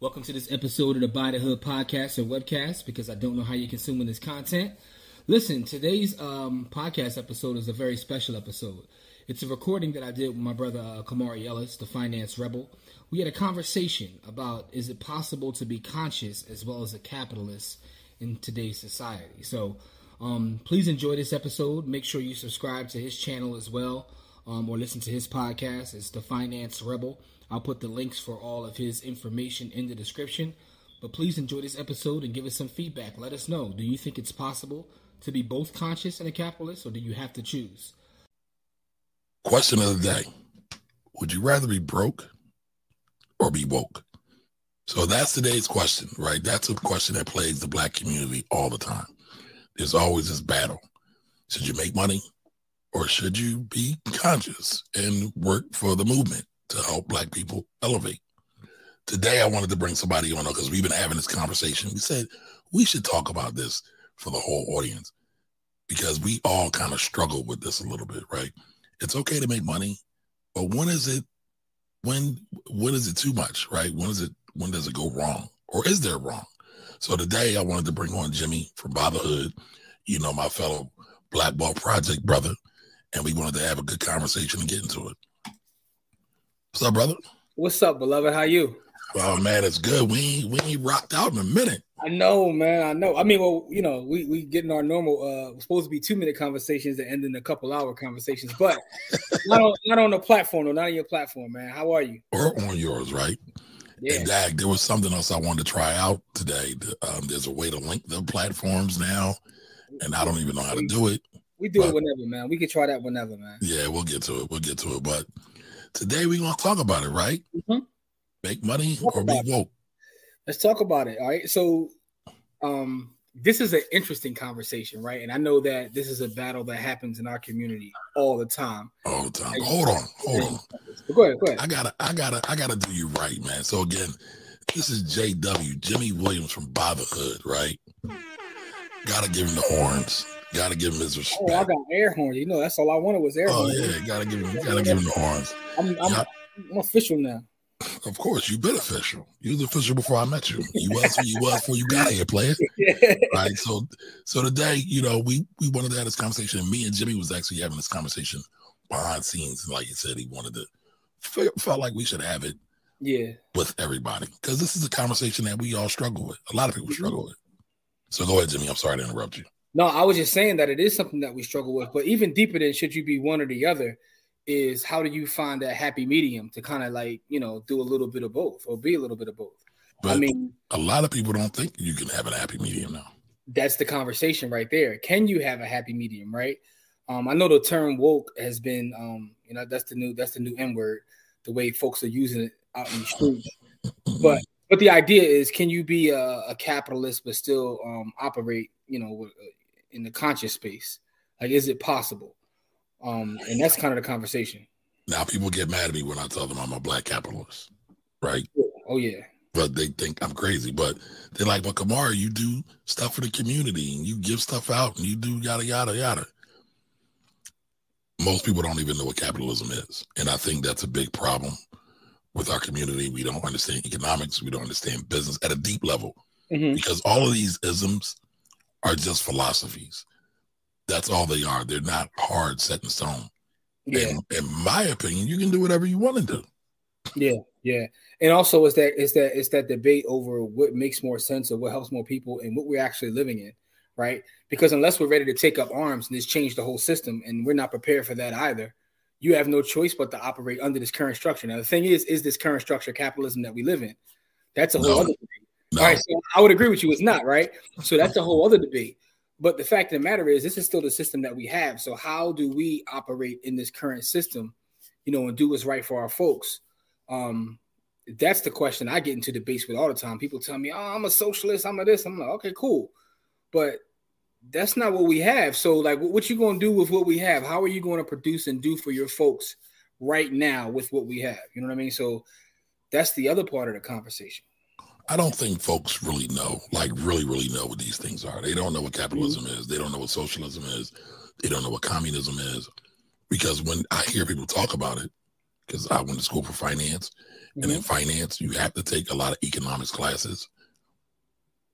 Welcome to this episode of the the Hood podcast or webcast because I don't know how you're consuming this content. Listen, today's um, podcast episode is a very special episode. It's a recording that I did with my brother uh, Camari Ellis, the finance rebel. We had a conversation about is it possible to be conscious as well as a capitalist in today's society. So um, please enjoy this episode. Make sure you subscribe to his channel as well um, or listen to his podcast. It's the Finance Rebel. I'll put the links for all of his information in the description. But please enjoy this episode and give us some feedback. Let us know. Do you think it's possible to be both conscious and a capitalist, or do you have to choose? Question of the day Would you rather be broke or be woke? So that's today's question, right? That's a question that plagues the black community all the time. There's always this battle. Should you make money or should you be conscious and work for the movement? To help black people elevate. Today, I wanted to bring somebody on because we've been having this conversation. We said we should talk about this for the whole audience because we all kind of struggle with this a little bit, right? It's okay to make money, but when is it when when is it too much, right? When is it when does it go wrong? Or is there wrong? So today I wanted to bring on Jimmy from Buy the Hood, you know, my fellow Black Ball Project brother, and we wanted to have a good conversation and get into it. What's up, brother? What's up, beloved? How you? Oh man, it's good. We we ain't rocked out in a minute. I know, man. I know. I mean, well, you know, we we getting our normal. uh Supposed to be two minute conversations that end in a couple hour conversations, but not on not on the platform, or not on your platform, man. How are you? Or on yours, right? Yeah. And Dag, there was something else I wanted to try out today. Um, there's a way to link the platforms now, and I don't even know how to do it. We do but, it whenever, man. We can try that whenever, man. Yeah, we'll get to it. We'll get to it, but Today we're gonna talk about it, right? Mm-hmm. Make money or be woke. Let's talk about it. All right. So um this is an interesting conversation, right? And I know that this is a battle that happens in our community all the time. All the time. Hold on, hold on. Go ahead, go ahead. I gotta, I gotta, I gotta do you right, man. So again, this is JW, Jimmy Williams from Buy the Hood, right? Gotta give him the horns. Gotta give him his respect. Oh, I got air horns. You know, that's all I wanted was air oh, horns. Oh yeah, gotta give him, gotta give him the horns. I'm, I'm, yeah. I'm official now. Of course, you've been official. You was official before I met you. You was who you was before you got here, player. Right. So, so today, you know, we we wanted to have this conversation. Me and Jimmy was actually having this conversation behind scenes. Like you said, he wanted to felt like we should have it. Yeah. With everybody, because this is a conversation that we all struggle with. A lot of people mm-hmm. struggle with. So go ahead, Jimmy. I'm sorry to interrupt you. No, I was just saying that it is something that we struggle with. But even deeper than should you be one or the other, is how do you find that happy medium to kind of like you know do a little bit of both or be a little bit of both. But I mean, a lot of people don't think you can have a happy medium now. That's the conversation right there. Can you have a happy medium, right? Um, I know the term woke has been, um, you know, that's the new that's the new N word, the way folks are using it out in the streets. but but the idea is, can you be a, a capitalist but still um, operate, you know, in the conscious space? Like, is it possible? Um, and that's kind of the conversation. Now, people get mad at me when I tell them I'm a black capitalist, right? Oh yeah. But they think I'm crazy. But they're like, "But Camari, you do stuff for the community, and you give stuff out, and you do yada yada yada." Most people don't even know what capitalism is, and I think that's a big problem with our community. We don't understand economics. We don't understand business at a deep level mm-hmm. because all of these isms are just philosophies. That's all they are. They're not hard set in stone. Yeah. And in my opinion, you can do whatever you want to do. Yeah, yeah. And also is that is that it's that debate over what makes more sense or what helps more people and what we're actually living in, right? Because unless we're ready to take up arms and this change the whole system, and we're not prepared for that either, you have no choice but to operate under this current structure. Now the thing is, is this current structure capitalism that we live in? That's a whole no. other debate. No. All right, so I would agree with you. It's not right. So that's a whole other debate. But the fact of the matter is, this is still the system that we have. So how do we operate in this current system, you know, and do what's right for our folks? Um, that's the question I get into debates with all the time. People tell me, "Oh, I'm a socialist. I'm a this." I'm like, "Okay, cool," but that's not what we have. So, like, what you going to do with what we have? How are you going to produce and do for your folks right now with what we have? You know what I mean? So, that's the other part of the conversation. I don't think folks really know, like, really, really know what these things are. They don't know what capitalism mm-hmm. is. They don't know what socialism is. They don't know what communism is. Because when I hear people talk about it, because I went to school for finance, mm-hmm. and in mm-hmm. finance, you have to take a lot of economics classes.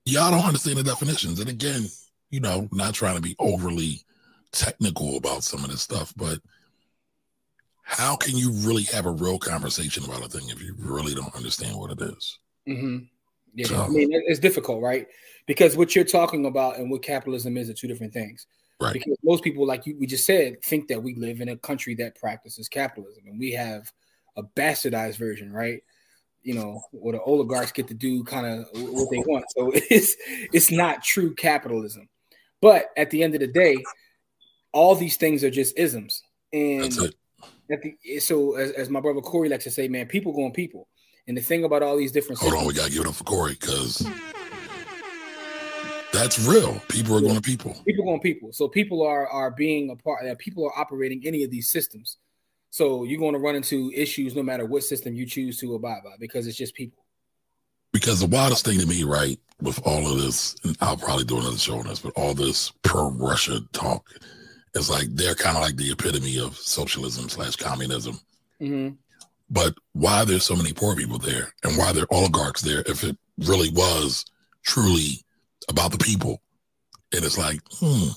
Y'all don't understand the definitions. And again, you know, not trying to be overly technical about some of this stuff, but how can you really have a real conversation about a thing if you really don't understand what it is? Mm-hmm. Yeah, so, I mean, it's difficult, right? Because what you're talking about and what capitalism is are two different things. Right. Because most people, like you, we just said, think that we live in a country that practices capitalism, and we have a bastardized version, right? You know, where the oligarchs get to do kind of what they want. So it's it's not true capitalism. But at the end of the day, all these things are just isms. And the, so as, as, my brother Corey likes to say, man, people going people. And the thing about all these different hold systems, on, we gotta give it up for Corey because that's real. People are going to people. People going people. So people are are being a part. Uh, people are operating any of these systems. So you're going to run into issues no matter what system you choose to abide by because it's just people. Because the wildest thing to me, right, with all of this, and I'll probably do another show on this, but all this pro Russia talk is like they're kind of like the epitome of socialism slash communism. Mm-hmm. But why there's so many poor people there and why there are oligarchs there if it really was truly about the people? And it's like, hmm,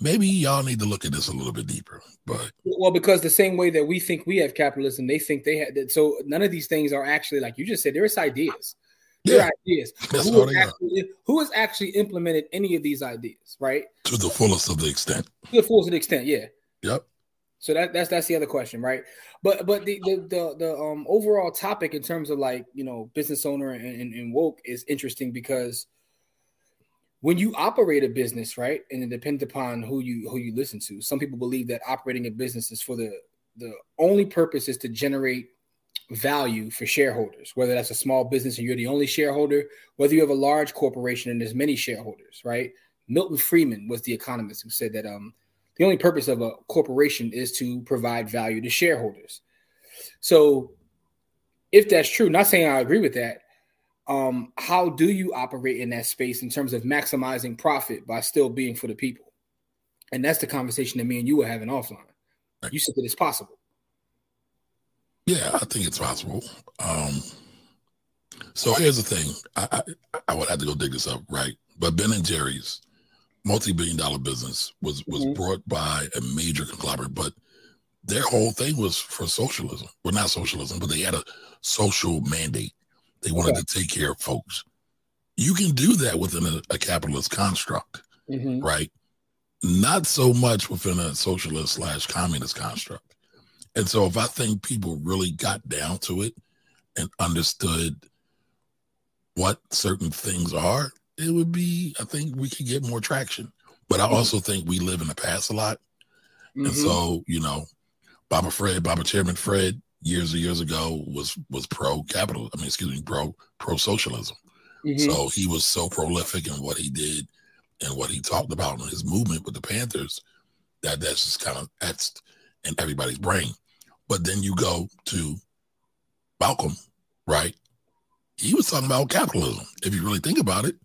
maybe y'all need to look at this a little bit deeper. But well, because the same way that we think we have capitalism, they think they had. that. So none of these things are actually like you just said. There's ideas yeah. ideas. Who has, actually, who has actually implemented any of these ideas, right? To the fullest of the extent. To the fullest of the extent, yeah. Yep. So that that's that's the other question, right? But but the the the, the um overall topic in terms of like you know business owner and, and, and woke is interesting because when you operate a business, right, and it depends upon who you who you listen to. Some people believe that operating a business is for the the only purpose is to generate value for shareholders, whether that's a small business and you're the only shareholder, whether you have a large corporation and there's many shareholders, right? Milton Friedman was the economist who said that um, the only purpose of a corporation is to provide value to shareholders. So, if that's true, not saying I agree with that, um, how do you operate in that space in terms of maximizing profit by still being for the people? And that's the conversation that me and you were having offline. You said that it's possible. Yeah, I think it's possible. Um, so here's the thing. I, I, I would have to go dig this up, right? But Ben and Jerry's multi-billion dollar business was was mm-hmm. brought by a major conglomerate, but their whole thing was for socialism. Well, not socialism, but they had a social mandate. They wanted okay. to take care of folks. You can do that within a, a capitalist construct, mm-hmm. right? Not so much within a socialist slash communist construct. And so if I think people really got down to it and understood what certain things are, it would be, I think we could get more traction. But I mm-hmm. also think we live in the past a lot. Mm-hmm. And so, you know, Baba Fred, Baba Chairman Fred, years and years ago was was pro capital. I mean, excuse me, pro pro socialism. Mm-hmm. So he was so prolific in what he did and what he talked about in his movement with the Panthers that that's just kind of etched in everybody's brain. But then you go to Malcolm, right? He was talking about capitalism. If you really think about it,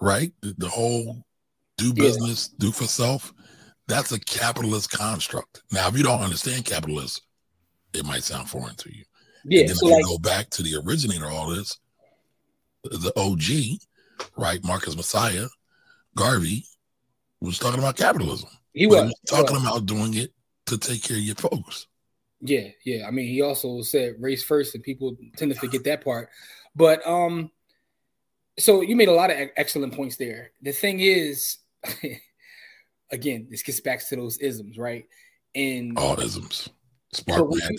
right? The, the whole do business, yeah. do for self, that's a capitalist construct. Now, if you don't understand capitalism, it might sound foreign to you. Yeah. And then so if like, you go back to the originator of all this, the OG, right? Marcus Mosiah, Garvey was talking about capitalism. He was, he was talking was. about doing it to take care of your folks. Yeah, yeah. I mean, he also said race first, and people tend to forget that part. But um, so you made a lot of excellent points there. The thing is, again, this gets back to those isms, right? And all isms,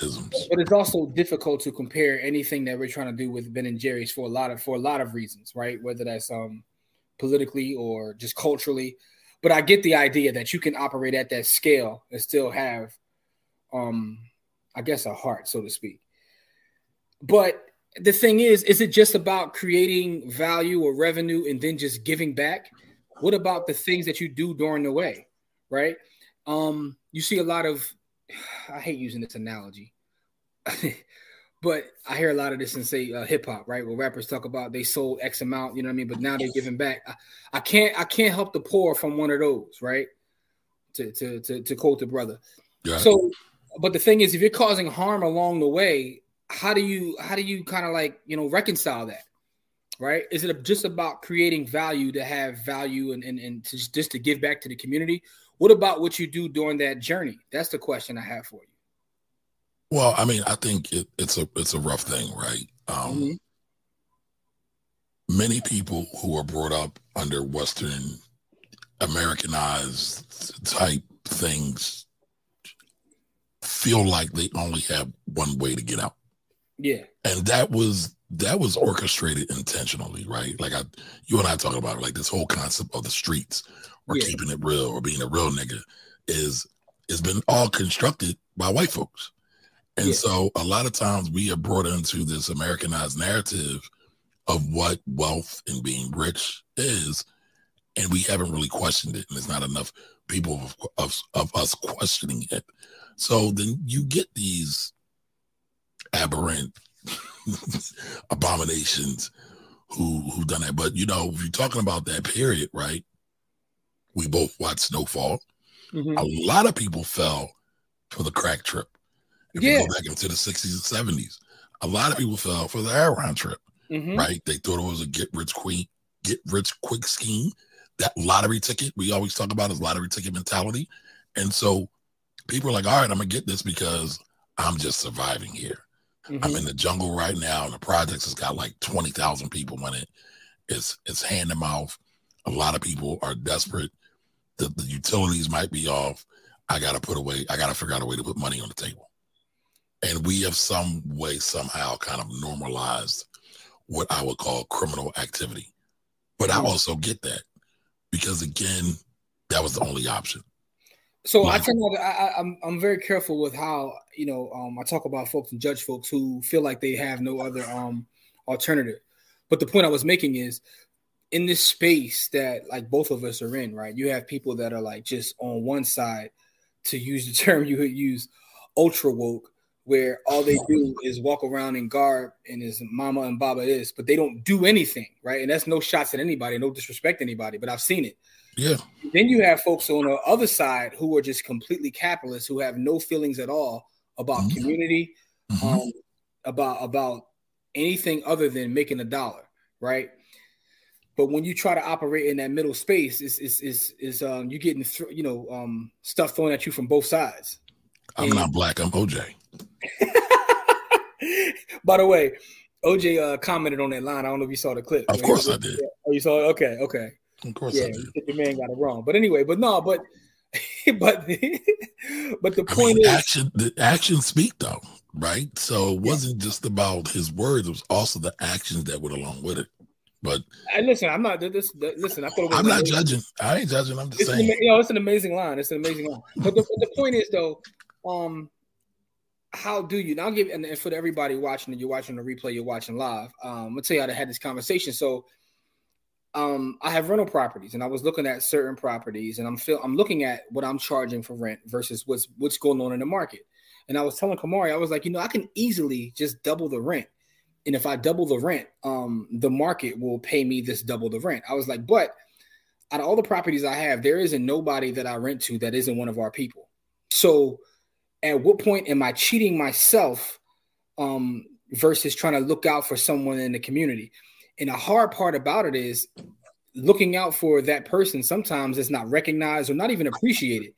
isms. But it's also difficult to compare anything that we're trying to do with Ben and Jerry's for a lot of for a lot of reasons, right? Whether that's um politically or just culturally. But I get the idea that you can operate at that scale and still have um I guess, a heart, so to speak. But the thing is, is it just about creating value or revenue and then just giving back? What about the things that you do during the way, right? Um, you see a lot of, I hate using this analogy, but I hear a lot of this in say uh, hip hop, right? Where rappers talk about they sold X amount, you know what I mean? But now they're giving back. I, I can't, I can't help the poor from one of those, right? To to to, to quote the brother. Yeah. So, but the thing is, if you're causing harm along the way, how do you how do you kind of like you know reconcile that? right? Is it just about creating value to have value and, and, and to just, just to give back to the community? What about what you do during that journey? That's the question I have for you. Well, I mean, I think it, it's a it's a rough thing, right? Um, mm-hmm. Many people who are brought up under Western Americanized type things feel like they only have one way to get out. Yeah, and that was that was orchestrated intentionally, right? Like I, you and I talking about it, like this whole concept of the streets or yeah. keeping it real or being a real nigga is it's been all constructed by white folks. And yeah. so a lot of times we are brought into this Americanized narrative of what wealth and being rich is, and we haven't really questioned it. And there's not enough people of, of, of us questioning it. So then you get these aberrant abominations who who done that. But you know, if you're talking about that period, right? We both watched Snowfall. Mm-hmm. A lot of people fell for the crack trip. If yeah. you go back into the 60s and 70s, a lot of people fell for the heroin trip. Mm-hmm. Right? They thought it was a get rich quick, get rich quick scheme. That lottery ticket we always talk about is lottery ticket mentality. And so people are like, all right, I'm gonna get this because I'm just surviving here. Mm-hmm. I'm in the jungle right now, and the projects has got like twenty thousand people in it. It's it's hand to mouth. A lot of people are desperate. The, the utilities might be off. I got to put away. I got to figure out a way to put money on the table. And we have some way somehow kind of normalized what I would call criminal activity. But I mm-hmm. also get that because again, that was the only option. So I tell you, I, I'm I'm very careful with how you know um, I talk about folks and judge folks who feel like they have no other um, alternative. But the point I was making is in this space that like both of us are in, right? You have people that are like just on one side, to use the term you would use, ultra woke, where all they do is walk around in garb and his mama and baba is, but they don't do anything, right? And that's no shots at anybody, no disrespect anybody, but I've seen it. Yeah. Then you have folks on the other side who are just completely capitalist, who have no feelings at all about mm-hmm. community, mm-hmm. Um, about about anything other than making a dollar, right? But when you try to operate in that middle space, is is is is um you getting th- you know um stuff thrown at you from both sides. I'm and, not black. I'm OJ. By the way, OJ uh, commented on that line. I don't know if you saw the clip. Of course I did. Oh, you saw it? Okay, okay. Of course, yeah, the man got it wrong. But anyway, but no, but but but the point I mean, is, action. The actions speak though, right? So it wasn't just about his words; it was also the actions that went along with it. But and listen, I'm not this. Listen, I thought I'm not judging. I ain't judging. I'm just it's saying. An, you know, it's an amazing line. It's an amazing line. But the, the point is though, um, how do you now give and, and for everybody watching, and you're watching the replay, you're watching live. Um, gonna tell you how to have this conversation. So um, I have rental properties, and I was looking at certain properties, and I'm feel I'm looking at what I'm charging for rent versus what's what's going on in the market. And I was telling Camari, I was like, you know, I can easily just double the rent, and if I double the rent, um, the market will pay me this double the rent. I was like, but out of all the properties I have, there isn't nobody that I rent to that isn't one of our people. So, at what point am I cheating myself um, versus trying to look out for someone in the community? And the hard part about it is looking out for that person sometimes is not recognized or not even appreciated.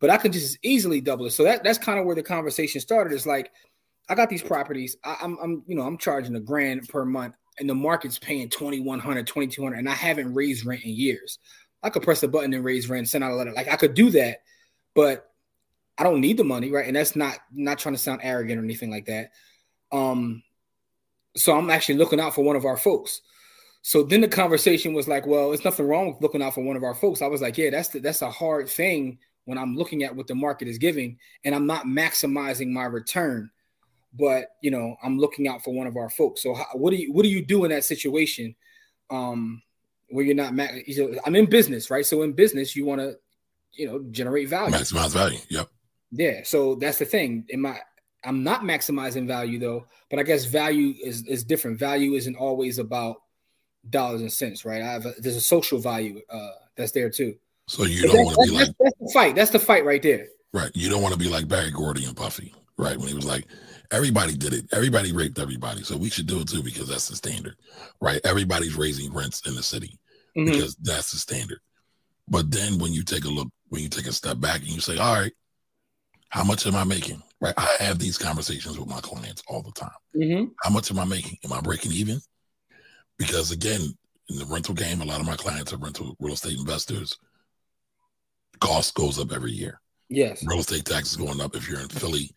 But I can just easily double it. So that that's kind of where the conversation started. It's like I got these properties. I, am I'm, I'm you know I'm charging a grand per month, and the market's paying 2100 2200 and I haven't raised rent in years. I could press a button and raise rent, send out a letter. Like I could do that, but I don't need the money, right? And that's not not trying to sound arrogant or anything like that. Um, so I'm actually looking out for one of our folks. So then the conversation was like, well, it's nothing wrong with looking out for one of our folks. I was like, yeah, that's the, that's a hard thing when I'm looking at what the market is giving and I'm not maximizing my return. but you know I'm looking out for one of our folks. So how, what do you what do you do in that situation um, where you're not? Ma- you know, I'm in business, right? So in business, you want to you know generate value, maximize value. Yep. Yeah. So that's the thing. In my I'm not maximizing value though, but I guess value is is different. Value isn't always about dollars and cents, right? I have a, there's a social value uh, that's there too. So you don't want to be like that's the fight. That's the fight right there. Right. You don't want to be like Berry Gordy and Puffy, right? When he was like, everybody did it. Everybody raped everybody. So we should do it too because that's the standard, right? Everybody's raising rents in the city mm-hmm. because that's the standard. But then when you take a look, when you take a step back and you say, all right, how much am I making? Right. I have these conversations with my clients all the time. Mm-hmm. How much am I making? Am I breaking even? Because again, in the rental game, a lot of my clients are rental real estate investors. Cost goes up every year. Yes. Real estate taxes going up. If you're in Philly,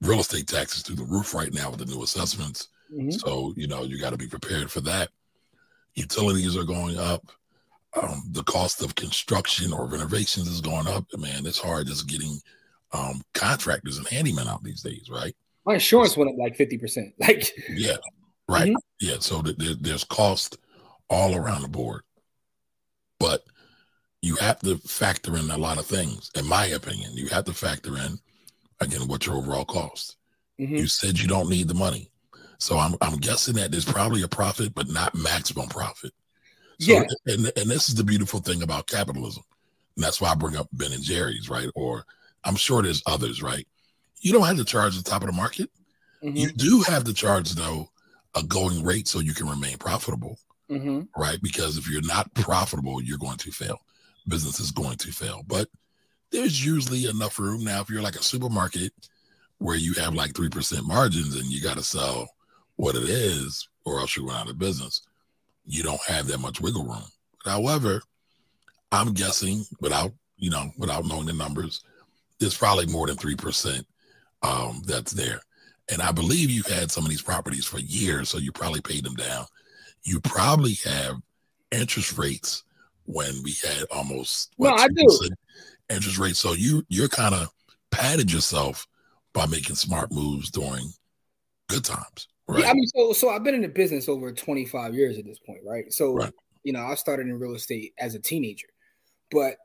real estate taxes through the roof right now with the new assessments. Mm-hmm. So, you know, you got to be prepared for that. Utilities are going up. Um, the cost of construction or renovations is going up. Man, it's hard just getting um, contractors and handymen out these days, right? My insurance went up like 50%. Like, yeah, right. Mm-hmm. Yeah. So th- th- there's cost all around the board. But you have to factor in a lot of things, in my opinion. You have to factor in, again, what your overall cost. Mm-hmm. You said you don't need the money. So I'm, I'm guessing that there's probably a profit, but not maximum profit. So, yeah. And, and this is the beautiful thing about capitalism. And that's why I bring up Ben and Jerry's, right? Or I'm sure there's others, right? You don't have to charge the top of the market. Mm-hmm. You do have to charge, though, a going rate so you can remain profitable, mm-hmm. right? Because if you're not profitable, you're going to fail business is going to fail. But there's usually enough room now if you're like a supermarket where you have like 3% margins and you got to sell what it is or else you run out of business. You don't have that much wiggle room. However, I'm guessing without, you know, without knowing the numbers, there's probably more than 3% um, that's there. And I believe you've had some of these properties for years, so you probably paid them down. You probably have interest rates when we had almost what, no, I do interest rate. So you you're kind of padded yourself by making smart moves during good times. Right? Yeah, I mean, so so I've been in the business over 25 years at this point, right? So right. you know, I started in real estate as a teenager, but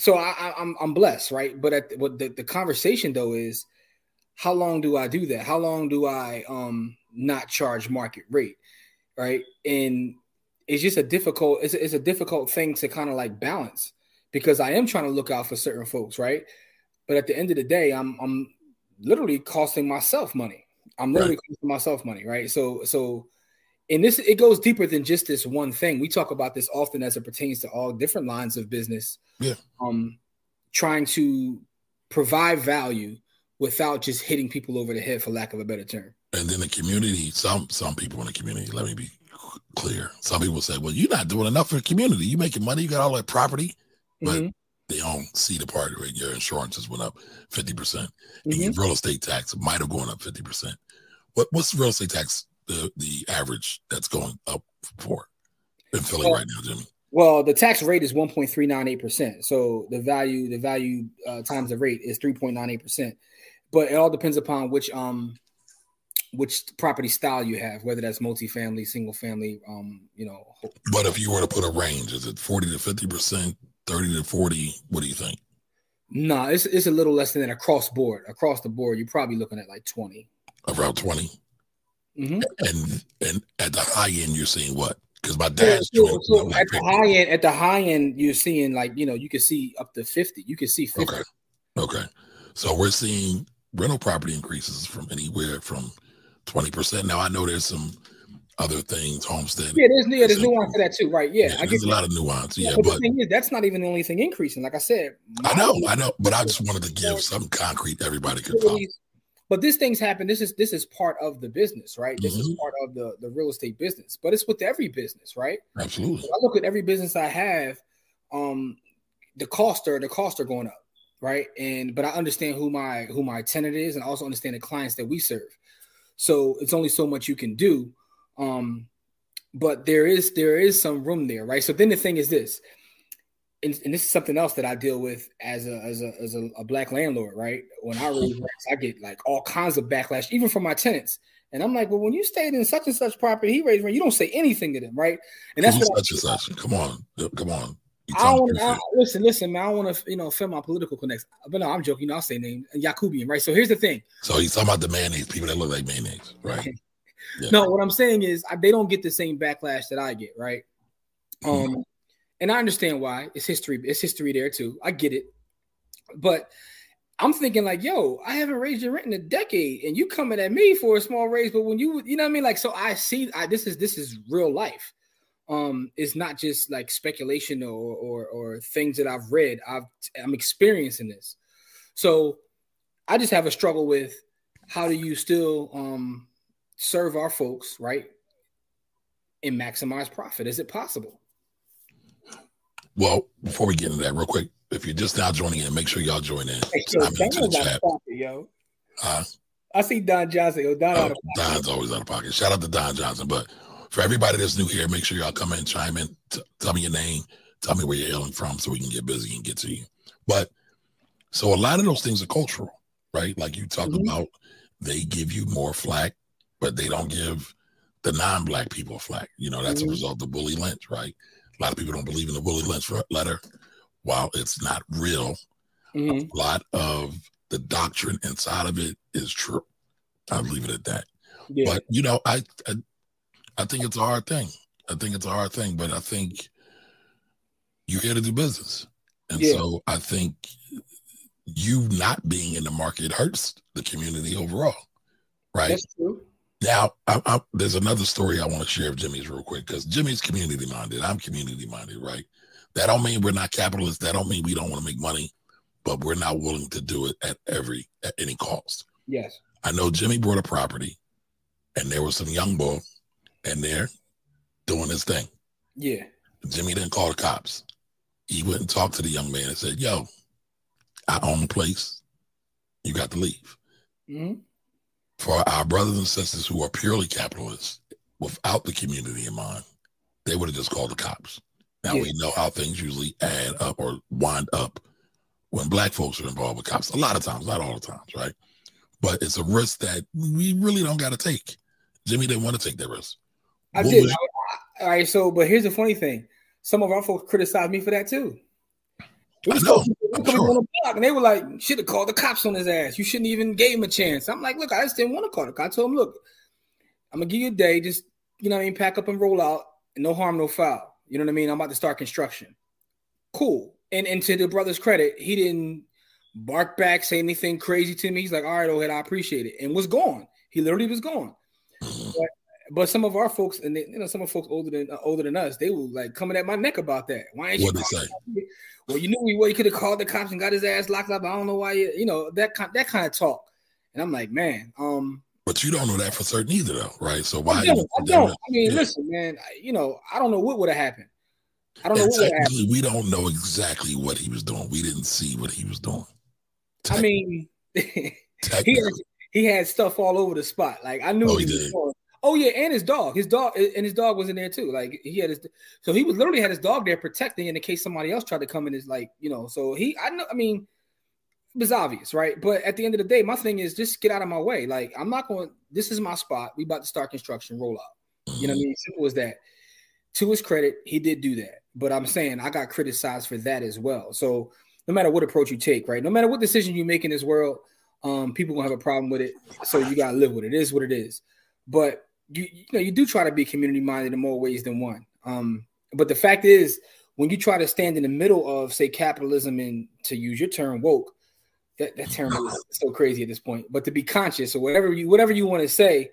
so I, am I'm, I'm blessed, right? But at, what the, the conversation though is, how long do I do that? How long do I um not charge market rate, right? And it's just a difficult it's a, it's a difficult thing to kind of like balance because I am trying to look out for certain folks, right? But at the end of the day, I'm I'm literally costing myself money. I'm literally right. costing myself money, right? So so and this it goes deeper than just this one thing. We talk about this often as it pertains to all different lines of business. Yeah. Um trying to provide value without just hitting people over the head for lack of a better term. And then the community, some some people in the community, let me be clear. Some people say, well, you're not doing enough for the community. You're making money, you got all that property, but mm-hmm. they don't see the part where your insurance has went up 50%. percent And your real estate tax might have gone up 50%. What what's the real estate tax the the average that's going up for in Philly well, right now, Jimmy? Well, the tax rate is 1.398%. So the value, the value uh, times the rate is 3.98%. But it all depends upon which um which property style you have, whether that's multifamily, single family, um, you know. But if you were to put a range, is it 40 to 50 percent, 30 to 40? What do you think? No, nah, it's it's a little less than that across board. Across the board, you're probably looking at like 20. Around 20. Mm-hmm. And and at the high end, you're seeing what? Because my dad's yeah, so, so at the high end, at the high end, you're seeing like you know you can see up to 50. You can see 50. Okay. Okay. So we're seeing rental property increases from anywhere from 20%. Now I know there's some other things, homestead. Yeah, there's, yeah, there's nuance to that too, right? Yeah, yeah there's a lot of nuance. Yeah, but, but the thing is, that's not even the only thing increasing. Like I said, I know, I know, but I just wanted to give some concrete everybody could follow. But this thing's happened. This is this is part of the business, right? This mm-hmm. is part of the the real estate business. But it's with every business, right? Absolutely. I look at every business I have. Um, the cost are the costs are going up, right? And but I understand who my who my tenant is, and also understand the clients that we serve. So it's only so much you can do. Um, but there is there is some room there, right? So then the thing is this: and, and, this is something else that I deal with as a as a as a, a black landlord, right? When I raise rents, I get like all kinds of backlash, even from my tenants. And I'm like, well, when you stayed in such and such property, he raised rent, you don't say anything to them, right? And that's what such and such. Come on, come on. I don't want to listen, listen, man. I want to, you know, film my political connects. But no, I'm joking. You know, I'll say name Yakubian, right? So here's the thing. So he's talking about the mayonnaise, people that look like mayonnaise, right? yeah. No, what I'm saying is they don't get the same backlash that I get, right? Mm-hmm. Um, and I understand why. It's history. It's history there too. I get it. But I'm thinking like, yo, I haven't raised your rent in a decade, and you coming at me for a small raise. But when you, you know what I mean? Like, so I see. I, this is this is real life. Um, it's not just like speculation or or, or things that I've read. I've I'm experiencing this. So I just have a struggle with how do you still um serve our folks right and maximize profit? Is it possible? Well, before we get into that, real quick, if you're just now joining in, make sure y'all join in. Hey, yo, into the chat. Pocket, yo. Uh, I see Don Johnson. Yo, Don oh, Don's always out of pocket. Shout out to Don Johnson. But for everybody that's new here, make sure y'all come in, chime in, t- tell me your name, tell me where you're hailing from so we can get busy and get to you. But so a lot of those things are cultural, right? Like you talked mm-hmm. about, they give you more flack, but they don't give the non-black people flack. You know, that's mm-hmm. a result of Willie Lynch, right? A lot of people don't believe in the Willie Lynch letter. While it's not real, mm-hmm. a lot of the doctrine inside of it is true. I'll leave it at that. Yeah. But you know, I, I I think it's a hard thing. I think it's a hard thing, but I think you're here to do business. And yeah. so I think you not being in the market hurts the community overall. Right. That's true. Now, I, I, there's another story I want to share of Jimmy's real quick because Jimmy's community minded. I'm community minded, right? That don't mean we're not capitalists. That don't mean we don't want to make money, but we're not willing to do it at every at any cost. Yes. I know Jimmy bought a property, and there was some young boy, and there doing his thing. Yeah. Jimmy didn't call the cops. He went and talked to the young man and said, "Yo, I own the place. You got to leave." Mm-hmm for our brothers and sisters who are purely capitalists without the community in mind, they would have just called the cops. Now yeah. we know how things usually add up or wind up when black folks are involved with cops. A lot of times, not all the times, right? But it's a risk that we really don't got to take. Jimmy didn't want to take that risk. I what did. All right. So, but here's the funny thing: some of our folks criticized me for that too. We was know, sure. on the block, and they were like, "Should have called the cops on his ass. You shouldn't even gave him a chance." I'm like, "Look, I just didn't want to call the cops. I told him, look, I'm gonna give you a day. Just you know, what I mean, pack up and roll out, and no harm, no foul. You know what I mean? I'm about to start construction. Cool. And and to the brother's credit, he didn't bark back, say anything crazy to me. He's like, "All right, Ohad, I appreciate it," and was gone. He literally was gone. But, but some of our folks, and they, you know, some of folks older than uh, older than us, they were like coming at my neck about that. Why ain't you? They say? Well, you knew he, well, he could have called the cops and got his ass locked up. I don't know why you, you know, that kind that kind of talk. And I'm like, man, um, but you don't know that for certain either, though, right? So why? I don't. I, don't. I mean, yeah. listen, man. You know, I don't know what would have happened. I don't know what happened. We don't know exactly what he was doing. We didn't see what he was doing. I mean, he had, he had stuff all over the spot. Like I knew oh, he, he was doing. Oh yeah, and his dog, his dog, and his dog was in there too. Like he had his, so he was literally had his dog there protecting in the case somebody else tried to come in. Is like you know, so he, I know, I mean, it was obvious, right? But at the end of the day, my thing is just get out of my way. Like I'm not going. This is my spot. We about to start construction, roll out. You know what I mean? Simple as that. To his credit, he did do that. But I'm saying I got criticized for that as well. So no matter what approach you take, right? No matter what decision you make in this world, um, people gonna have a problem with it. So you gotta live with it. It is what it is. But you you know you do try to be community minded in more ways than one. Um, but the fact is, when you try to stand in the middle of say capitalism and to use your term woke, that, that term is so crazy at this point. But to be conscious or whatever you whatever you want to say,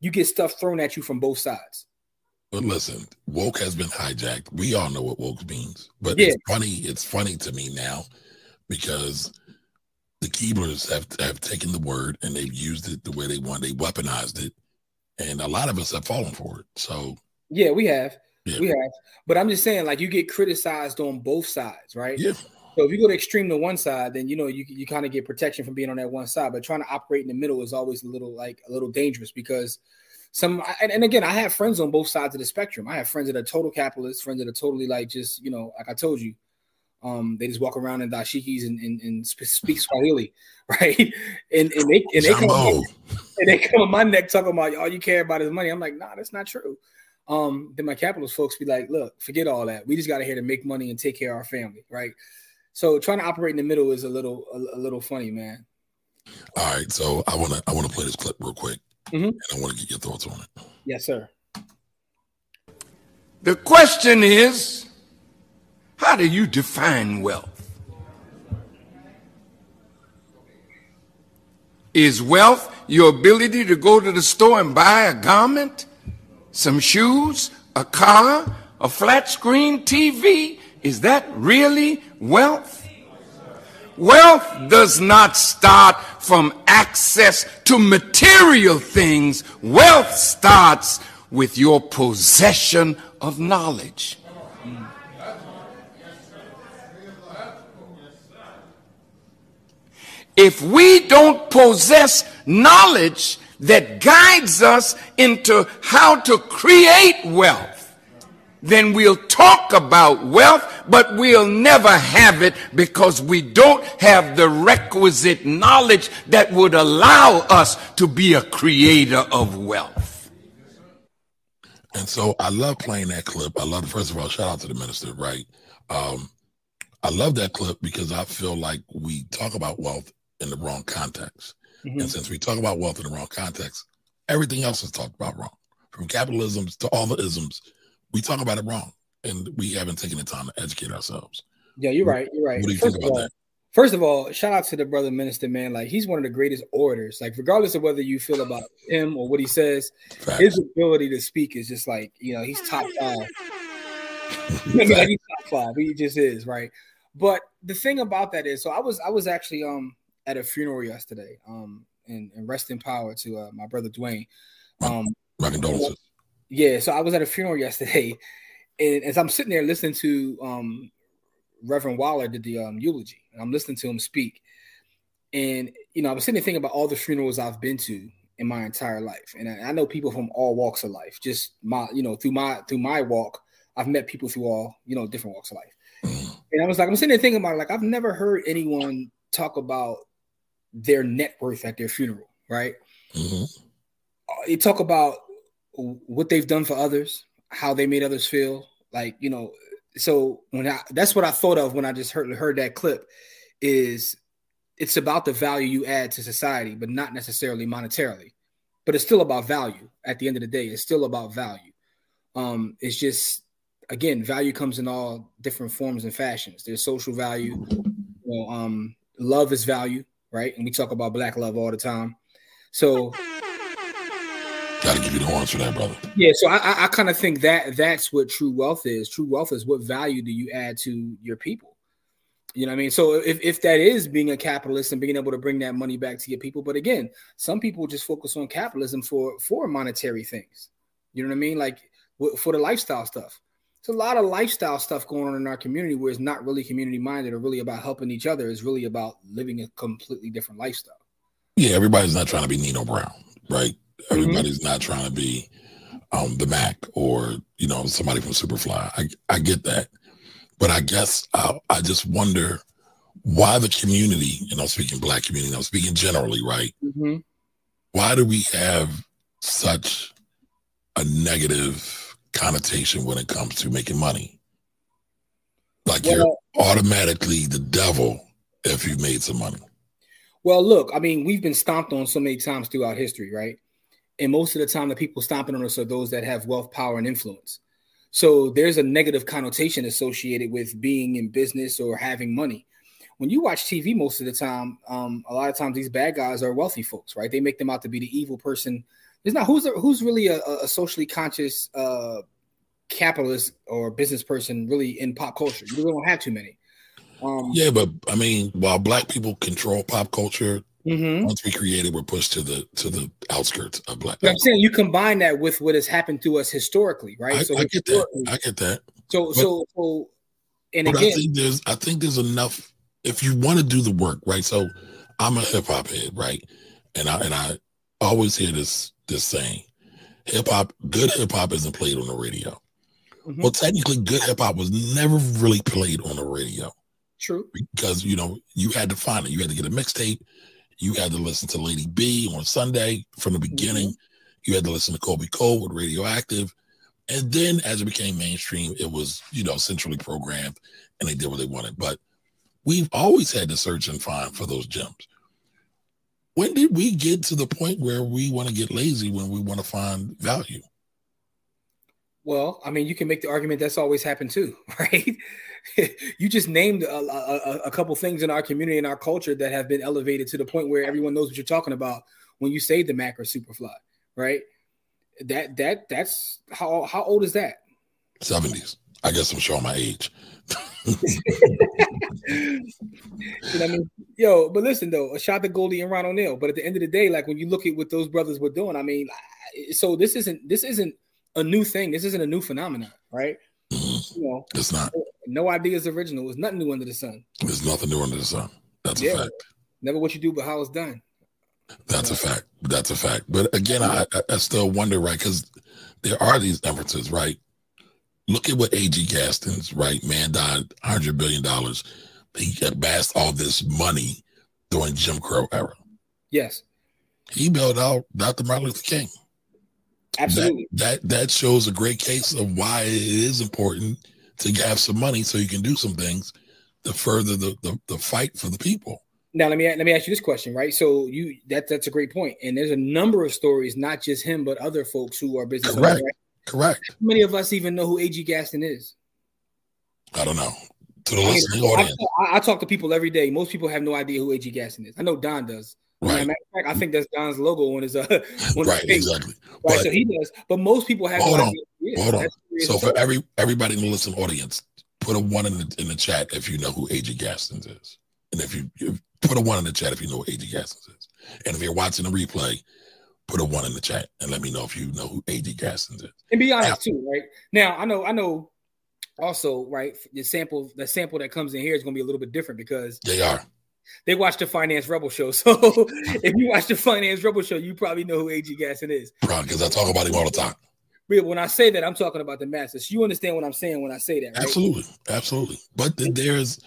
you get stuff thrown at you from both sides. But listen, woke has been hijacked. We all know what woke means. But yeah. it's funny, it's funny to me now because the Keeblers have have taken the word and they've used it the way they want. They weaponized it and a lot of us have fallen for it. So yeah, we have, yeah. we have. But I'm just saying, like you get criticized on both sides, right? Yeah. So if you go to extreme to one side, then you know you you kind of get protection from being on that one side. But trying to operate in the middle is always a little like a little dangerous because some and, and again, I have friends on both sides of the spectrum. I have friends that are total capitalists, friends that are totally like just you know, like I told you, Um, they just walk around in dashikis and, and, and speak Swahili, right? And and they and they, come on, and they come on my neck talking about all you care about is money. I'm like, nah, that's not true. Um, then my capitalist folks be like, look, forget all that. We just got to here to make money and take care of our family, right? So trying to operate in the middle is a little a, a little funny, man. All right, so I want to I want to play this clip real quick, mm-hmm. and I want to get your thoughts on it. Yes, sir. The question is, how do you define wealth? Is wealth your ability to go to the store and buy a garment, some shoes, a car, a flat screen TV? Is that really wealth? Wealth does not start from access to material things. Wealth starts with your possession of knowledge. If we don't possess knowledge that guides us into how to create wealth, then we'll talk about wealth, but we'll never have it because we don't have the requisite knowledge that would allow us to be a creator of wealth. And so I love playing that clip. I love, first of all, shout out to the minister, right? Um, I love that clip because I feel like we talk about wealth in the wrong context. Mm-hmm. And since we talk about wealth in the wrong context, everything else is talked about wrong. From capitalism to all the isms, we talk about it wrong, and we haven't taken the time to educate ourselves. Yeah, you're right. You're right. What do you first think about all, that? First of all, shout out to the brother minister, man. Like he's one of the greatest orators. Like regardless of whether you feel about him or what he says, Facts. his ability to speak is just like you know he's top five. like he's top five. He just is right. But the thing about that is, so I was I was actually um at a funeral yesterday. Um, and, and rest in power to uh, my brother Dwayne. Um, my condolences. Yeah, so I was at a funeral yesterday, and as I'm sitting there listening to um, Reverend Waller did the um, eulogy, and I'm listening to him speak, and you know I was sitting there thinking about all the funerals I've been to in my entire life, and I, I know people from all walks of life. Just my, you know, through my through my walk, I've met people through all you know different walks of life, mm. and I was like, I'm sitting there thinking about it, like I've never heard anyone talk about their net worth at their funeral, right? Mm-hmm. You talk about what they've done for others, how they made others feel, like you know. So when I that's what I thought of when I just heard heard that clip, is it's about the value you add to society, but not necessarily monetarily. But it's still about value. At the end of the day, it's still about value. Um, it's just again, value comes in all different forms and fashions. There's social value. You know, um, love is value right? And we talk about black love all the time. So gotta give you the horns for that, brother. Yeah, so I, I, I kind of think that that's what true wealth is. True wealth is what value do you add to your people? You know what I mean? So if, if that is being a capitalist and being able to bring that money back to your people, but again, some people just focus on capitalism for for monetary things. You know what I mean? Like for the lifestyle stuff. There's a lot of lifestyle stuff going on in our community where it's not really community minded or really about helping each other. It's really about living a completely different lifestyle. Yeah, everybody's not trying to be Nino Brown, right? Mm-hmm. Everybody's mm-hmm. not trying to be um, the Mac or you know somebody from Superfly. I I get that, but I guess I, I just wonder why the community, and I'm speaking Black community, I'm speaking generally, right? Mm-hmm. Why do we have such a negative connotation when it comes to making money. Like well, you're automatically the devil if you made some money. Well, look, I mean, we've been stomped on so many times throughout history, right? And most of the time, the people stomping on us are those that have wealth, power, and influence. So there's a negative connotation associated with being in business or having money. When you watch TV, most of the time, um, a lot of times these bad guys are wealthy folks, right? They make them out to be the evil person it's not who's who's really a, a socially conscious uh, capitalist or business person really in pop culture. You really don't have too many. Um, yeah, but I mean, while black people control pop culture, mm-hmm. once we create it, we're pushed to the to the outskirts of black. I'm saying you combine that with what has happened to us historically, right? I, so I get that. I get that. So but, so so, and again, I think there's I think there's enough if you want to do the work, right? So I'm a hip hop head, right? And I and I always hear this this saying hip hop, good hip hop isn't played on the radio. Mm-hmm. Well, technically, good hip hop was never really played on the radio. True. Because you know you had to find it. You had to get a mixtape. You had to listen to Lady B on Sunday from the beginning. Mm-hmm. You had to listen to Colby Colb with Radioactive. And then as it became mainstream, it was, you know, centrally programmed and they did what they wanted. But we've always had to search and find for those gems. When did we get to the point where we want to get lazy when we want to find value? Well, I mean, you can make the argument that's always happened too, right? you just named a, a, a, couple things in our community and our culture that have been elevated to the point where everyone knows what you're talking about when you say the Mack or Superfly, right? That that that's how how old is that? Seventies. I guess I'm showing my age. you know I mean? Yo, but listen though, a shot to Goldie and Ron O'Neal. But at the end of the day, like when you look at what those brothers were doing, I mean, so this isn't this isn't a new thing. This isn't a new phenomenon, right? You know, it's not. No idea is original. There's nothing new under the sun. There's nothing new under the sun. That's yeah. a fact. Never what you do, but how it's done. That's a fact. That's a fact. But again, I, I still wonder, right? Because there are these differences, right? Look at what A.G. Gaston's, right? Man died $100 billion. He amassed all this money during Jim Crow era. Yes. He bailed out Dr. Martin Luther King. Absolutely. That, that that shows a great case of why it is important to have some money so you can do some things to further the, the, the fight for the people. Now let me let me ask you this question, right? So you that that's a great point, and there's a number of stories, not just him, but other folks who are business correct, owners, right? correct. How many of us even know who A.G. Gaston is? I don't know. To the listening audience, I, I, talk to people every day. Most people have no idea who A.G. Gaston is. I know Don does. Right. Matter of fact, I think that's Don's logo on his uh on right his exactly. Right, but, so he does, but most people have. Hold no on, hold on. So for every everybody in the listen audience, put a one in the in the chat if you know who A.G. Gaston is, and if you, you put a one in the chat if you know who A.G. Gaston is, and if you're watching the replay, put a one in the chat and let me know if you know who A.G. Gaston is. And be honest now, too, right? Now I know I know also right the sample the sample that comes in here is going to be a little bit different because they are they watch the Finance Rebel show. So if you watch the Finance Rebel show, you probably know who A.G. Gaston is. Probably because I talk about him all the time. But when I say that, I'm talking about the masses. You understand what I'm saying when I say that, right? Absolutely, absolutely. But there's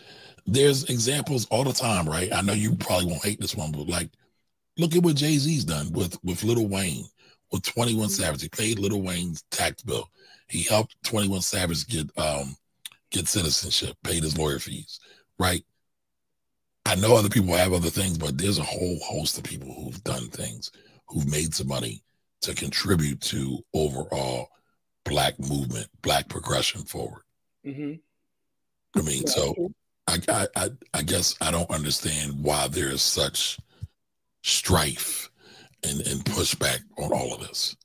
there's examples all the time, right? I know you probably won't hate this one, but like, look at what Jay Z's done with with Lil Wayne, with 21 mm-hmm. Savage. He paid Lil Wayne's tax bill. He helped 21 Savage get um get citizenship, paid his lawyer fees, right? I know other people have other things, but there's a whole host of people who've done things, who've made some money to contribute to overall black movement, black progression forward. Mm-hmm. I mean, so I, I, I guess I don't understand why there is such strife and, and pushback on all of this.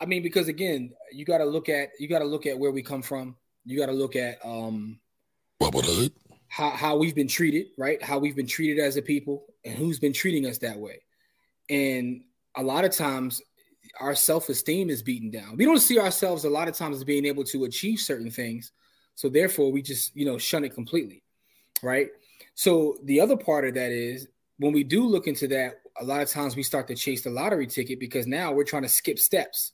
I mean, because again, you got to look at you got to look at where we come from. You got to look at um, how, how we've been treated, right? How we've been treated as a people and who's been treating us that way. And a lot of times our self-esteem is beaten down. We don't see ourselves a lot of times as being able to achieve certain things. So therefore we just, you know, shun it completely. Right. So the other part of that is when we do look into that, a lot of times we start to chase the lottery ticket because now we're trying to skip steps.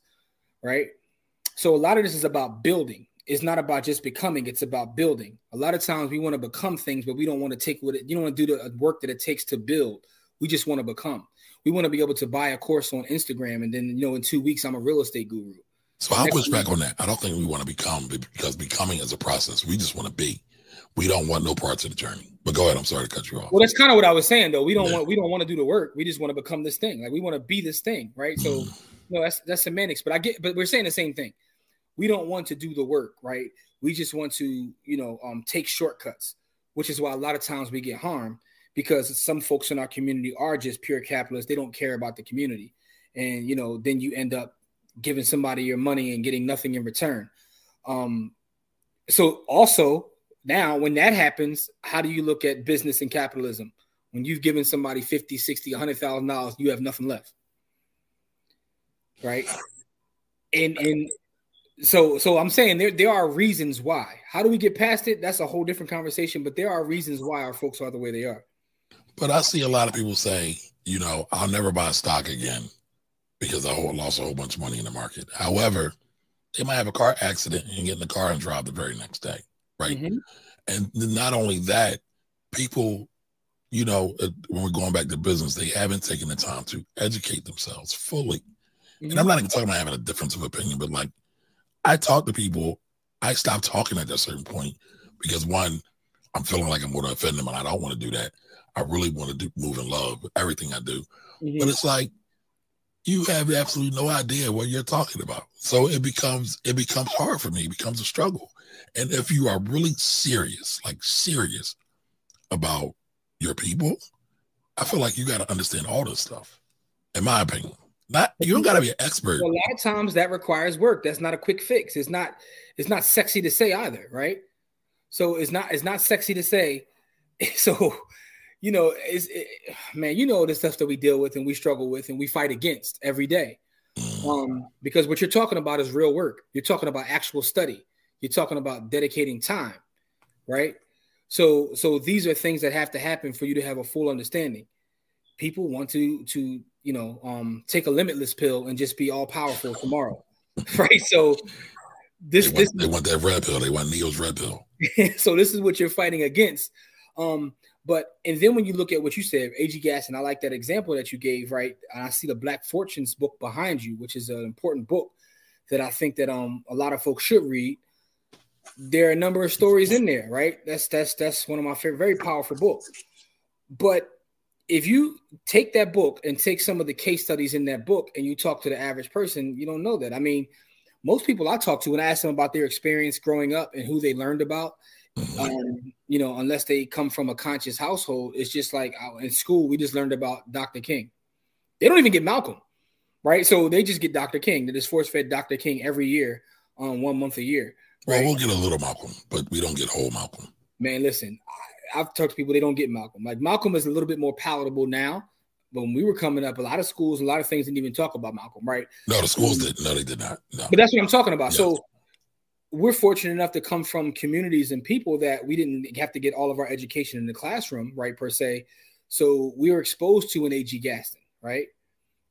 Right. So a lot of this is about building. It's not about just becoming it's about building. A lot of times we want to become things but we don't want to take what it, you don't want to do the work that it takes to build. We just want to become. We want to be able to buy a course on instagram and then you know in two weeks i'm a real estate guru. So i'll push back on that? I don't think we want to become because becoming is a process. We just want to be. We don't want no parts of the journey. But go ahead i'm sorry to cut you off. Well that's kind of what i was saying though. We don't yeah. want we don't want to do the work. We just want to become this thing. Like we want to be this thing right? So mm. No that's that's semantics but i get but we're saying the same thing we don't want to do the work, right? We just want to, you know, um, take shortcuts, which is why a lot of times we get harmed because some folks in our community are just pure capitalists. They don't care about the community. And, you know, then you end up giving somebody your money and getting nothing in return. Um, so also now when that happens, how do you look at business and capitalism? When you've given somebody 50, 60, $100,000, you have nothing left. Right. And, and so so I'm saying there there are reasons why. How do we get past it? That's a whole different conversation, but there are reasons why our folks are the way they are. But I see a lot of people say, you know, I'll never buy stock again because I lost a whole bunch of money in the market. However, they might have a car accident and get in the car and drive the very next day, right? Mm-hmm. And not only that, people, you know, uh, when we're going back to business, they haven't taken the time to educate themselves fully. Mm-hmm. And I'm not even talking about having a difference of opinion, but like I talk to people, I stop talking at a certain point because one, I'm feeling like I'm going to offend them and I don't want to do that. I really want to do move in love, everything I do. Mm-hmm. But it's like you have absolutely no idea what you're talking about. So it becomes it becomes hard for me. It becomes a struggle. And if you are really serious, like serious about your people, I feel like you got to understand all this stuff. In my opinion, not you don't got to be an expert. a lot of times that requires work. That's not a quick fix. It's not. It's not sexy to say either, right? So it's not. It's not sexy to say. So you know, it's it, man, you know the stuff that we deal with and we struggle with and we fight against every day. Um, because what you're talking about is real work. You're talking about actual study. You're talking about dedicating time, right? So, so these are things that have to happen for you to have a full understanding. People want to to you know um, take a limitless pill and just be all powerful tomorrow, right? So this they want, this they want that red pill. They want Neo's red pill. so this is what you're fighting against. Um, but and then when you look at what you said, AG Gas, and I like that example that you gave, right? And I see the Black Fortunes book behind you, which is an important book that I think that um a lot of folks should read. There are a number of stories in there, right? That's that's that's one of my favorite, very powerful books. But if you take that book and take some of the case studies in that book and you talk to the average person, you don't know that. I mean, most people I talk to when I ask them about their experience growing up and who they learned about, Mm-hmm. Um, you know, unless they come from a conscious household, it's just like in school we just learned about Dr. King. They don't even get Malcolm, right? So they just get Dr. King. They just force fed Dr. King every year, um, one month a year. Right? Well, we'll get a little Malcolm, but we don't get whole Malcolm. Man, listen, I've talked to people they don't get Malcolm. Like Malcolm is a little bit more palatable now. But when we were coming up, a lot of schools, a lot of things didn't even talk about Malcolm, right? No, the schools did. No, they did not. No. But that's what I'm talking about. Yes. So we're fortunate enough to come from communities and people that we didn't have to get all of our education in the classroom, right? Per se. So we were exposed to an A.G. Gaston, right?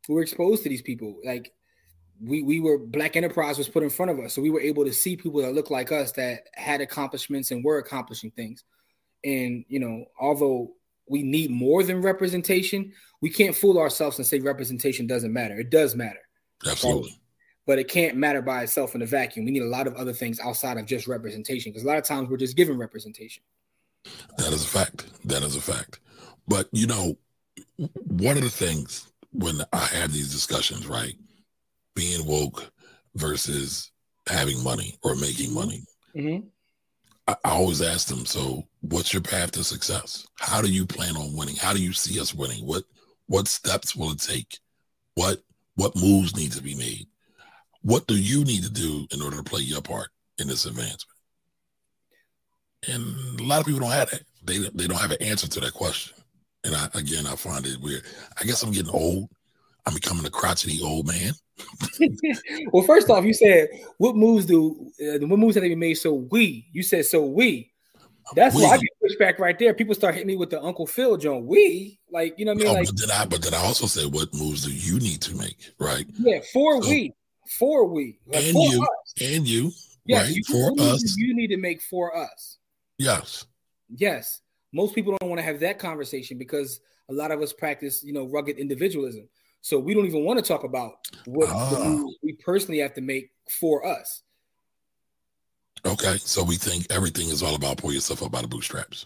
We were exposed to these people. Like we we were black enterprise was put in front of us. So we were able to see people that looked like us that had accomplishments and were accomplishing things. And you know, although we need more than representation, we can't fool ourselves and say representation doesn't matter. It does matter. Absolutely but it can't matter by itself in a vacuum. We need a lot of other things outside of just representation because a lot of times we're just given representation. That is a fact. That is a fact. But you know, one of the things when I have these discussions, right, being woke versus having money or making money, mm-hmm. I, always ask them. So, what's your path to success? How do you plan on winning? How do you see us winning? What what steps will it take? What what moves need to be made? What do you need to do in order to play your part in this advancement? And a lot of people don't have that. They they don't have an answer to that question. And I again I find it weird. I guess I'm getting old. I'm becoming a crotchety old man. well, first off, you said what moves do uh, what moves have they made so we? You said so we. That's we. why I get pushback right there. People start hitting me with the Uncle Phil John. We like you know what I mean. No, like, but then I but then I also said what moves do you need to make right? Yeah, for so, we for we like and for you us. and you yes, right you, for us you need to make for us yes yes most people don't want to have that conversation because a lot of us practice you know rugged individualism so we don't even want to talk about what ah. we personally have to make for us okay so we think everything is all about pull yourself up by the bootstraps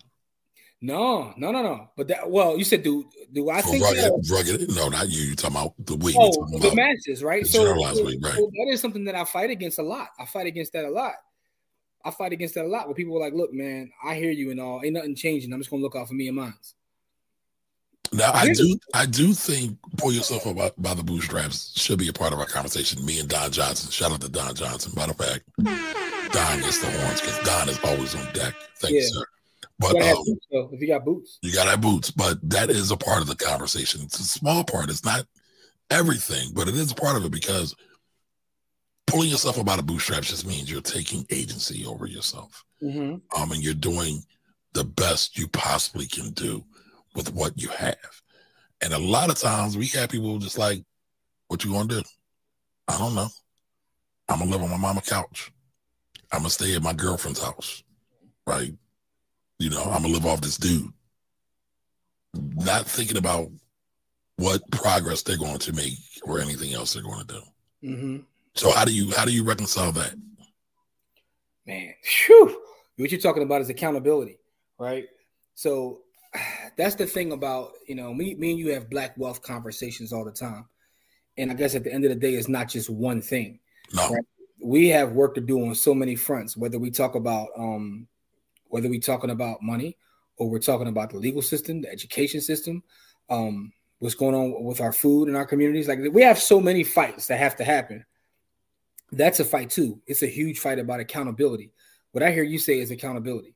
no, no, no, no. But that well, you said do do I think rugged, that, rugged? No, not you. You're talking about the we. Oh, the masses, right? So, so, right. so, that is something that I fight against a lot. I fight against that a lot. I fight against that a lot. Where people are like, "Look, man, I hear you and all. Ain't nothing changing. I'm just gonna look out for me and mine." Now I do, I do think pull yourself up by, by, the bootstraps should be a part of our conversation. Me and Don Johnson. Shout out to Don Johnson. Matter of fact, Don gets the horns because Don is always on deck. Thank yeah. you, sir. But you um, boots, if you got boots, you got to have boots. But that is a part of the conversation. It's a small part. It's not everything, but it is a part of it because pulling yourself up about a bootstraps just means you're taking agency over yourself. Mm-hmm. Um, and you're doing the best you possibly can do with what you have. And a lot of times we have people just like, what you gonna do? I don't know. I'm gonna live on my mama couch. I'm gonna stay at my girlfriend's house, right? You know, I'm gonna live off this dude. Not thinking about what progress they're going to make or anything else they're going to do. Mm-hmm. So how do you how do you reconcile that? Man, whew. what you're talking about is accountability, right? So that's the thing about you know me, me and you have black wealth conversations all the time, and I guess at the end of the day, it's not just one thing. No, Right. We have work to do on so many fronts. Whether we talk about um, whether we're talking about money or we're talking about the legal system, the education system, um, what's going on with our food in our communities. Like we have so many fights that have to happen. That's a fight too. It's a huge fight about accountability. What I hear you say is accountability.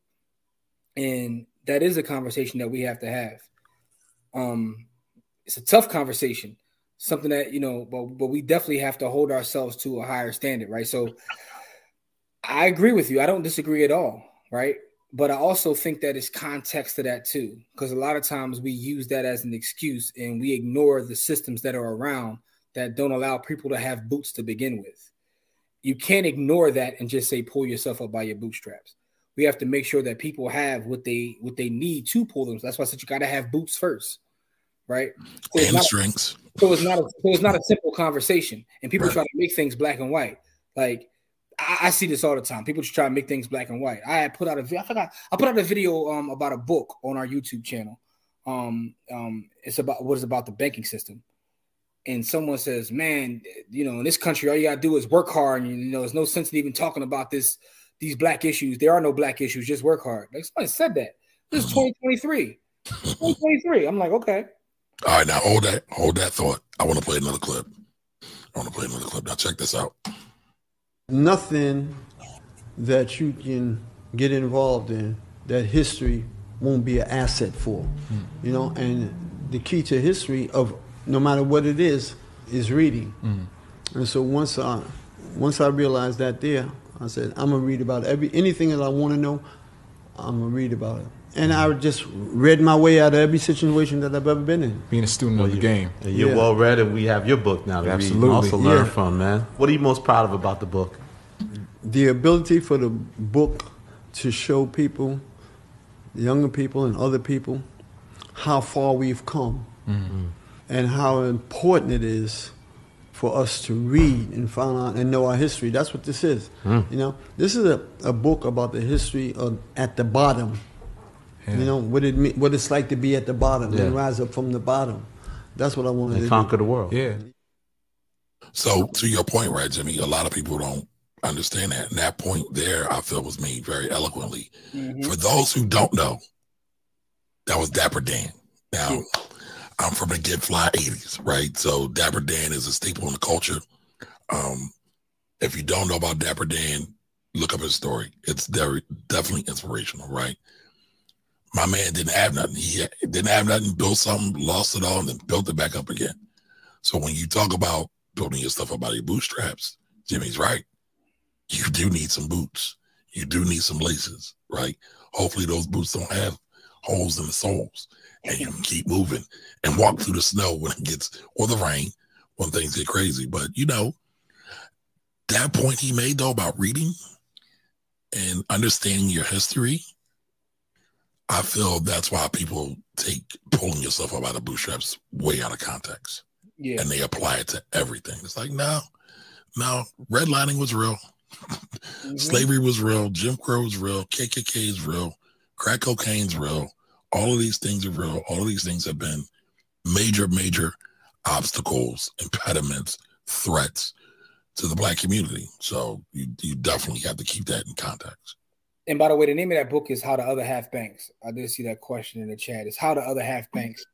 And that is a conversation that we have to have. Um, it's a tough conversation, something that you know, but but we definitely have to hold ourselves to a higher standard, right? So I agree with you. I don't disagree at all, right? But I also think that it's context to that too, because a lot of times we use that as an excuse and we ignore the systems that are around that don't allow people to have boots to begin with. You can't ignore that and just say pull yourself up by your bootstraps. We have to make sure that people have what they what they need to pull them. That's why I said you got to have boots first, right? So it's, not, hamstrings. so it's not a, so it's not a simple conversation, and people Right. try to make things black and white. Like I, I see this all the time. People just try to make things black and white. I put out a I forgot I put out a video um about a book on our YouTube channel. Um um it's about what is about the banking system. And someone says, "Man, you know, in this country, all you gotta do is work hard, and you know, there's no sense in even talking about this, these black issues. There are no black issues. Just work hard." Like somebody said that. This is mm. 2023. 2023. I'm like, okay. All right, now hold that, hold that thought. I want to play another clip. I want to play another clip. Now check this out. nothing that you can get involved in that history won't be an asset for. Mm. You know, and the key to history of no matter what it is is reading. Mm. And so once I once I realized that there, I said I'm gonna read about every anything that I want to know. I'm gonna read about it. And I just read my way out of every situation that I've ever been in. being a student of the game. And you're Yeah. well read, and we have your book now to read Absolutely. and also learn Yeah. from, man. What are you most proud of about the book? the ability for the book to show people, younger people and other people, how far we've come mm-hmm. and how important it is for us to read and find out and know our history. That's what this is. Hmm. You know, this is a, a book about the history of at the bottom. You know what it mean, what it's like to be at the bottom and rise up from the bottom. That's what I wanted And to conquer do. the world. Yeah. So to your point, right, Jimmy, a lot of people don't understand that. And that point there, I feel was made very eloquently. Mm-hmm. For those who don't know, that was Dapper Dan. Now, I'm from the Get Fly 80s, right? So Dapper Dan is a staple in the culture. Um, if you don't know about Dapper Dan, look up his story. It's very, definitely inspirational, right? My man didn't have nothing. He didn't have nothing, built something, lost it all, and then built it back up again. So when you talk about building your stuff up by your bootstraps, Jimmy's right. You do need some boots. You do need some laces, right? Hopefully those boots don't have holes in the soles and you can keep moving and walk through the snow when it gets or the rain when things get crazy. But you know, that point he made though about reading and understanding your history, I feel that's why people take pulling yourself up out of bootstraps way out of context Yeah. and they apply it to everything. It's like, no, no, redlining was real. Mhm. Slavery was real. Jim Crow was real. KKK is real. Crack cocaine's real. All of these things are real. All of these things have been major, major obstacles, impediments, threats to the black community. So you, you definitely have to keep that in context. And by the way, the name of that book is How the Other Half Banks. I did see that question in the chat. It's How the Other Half Banks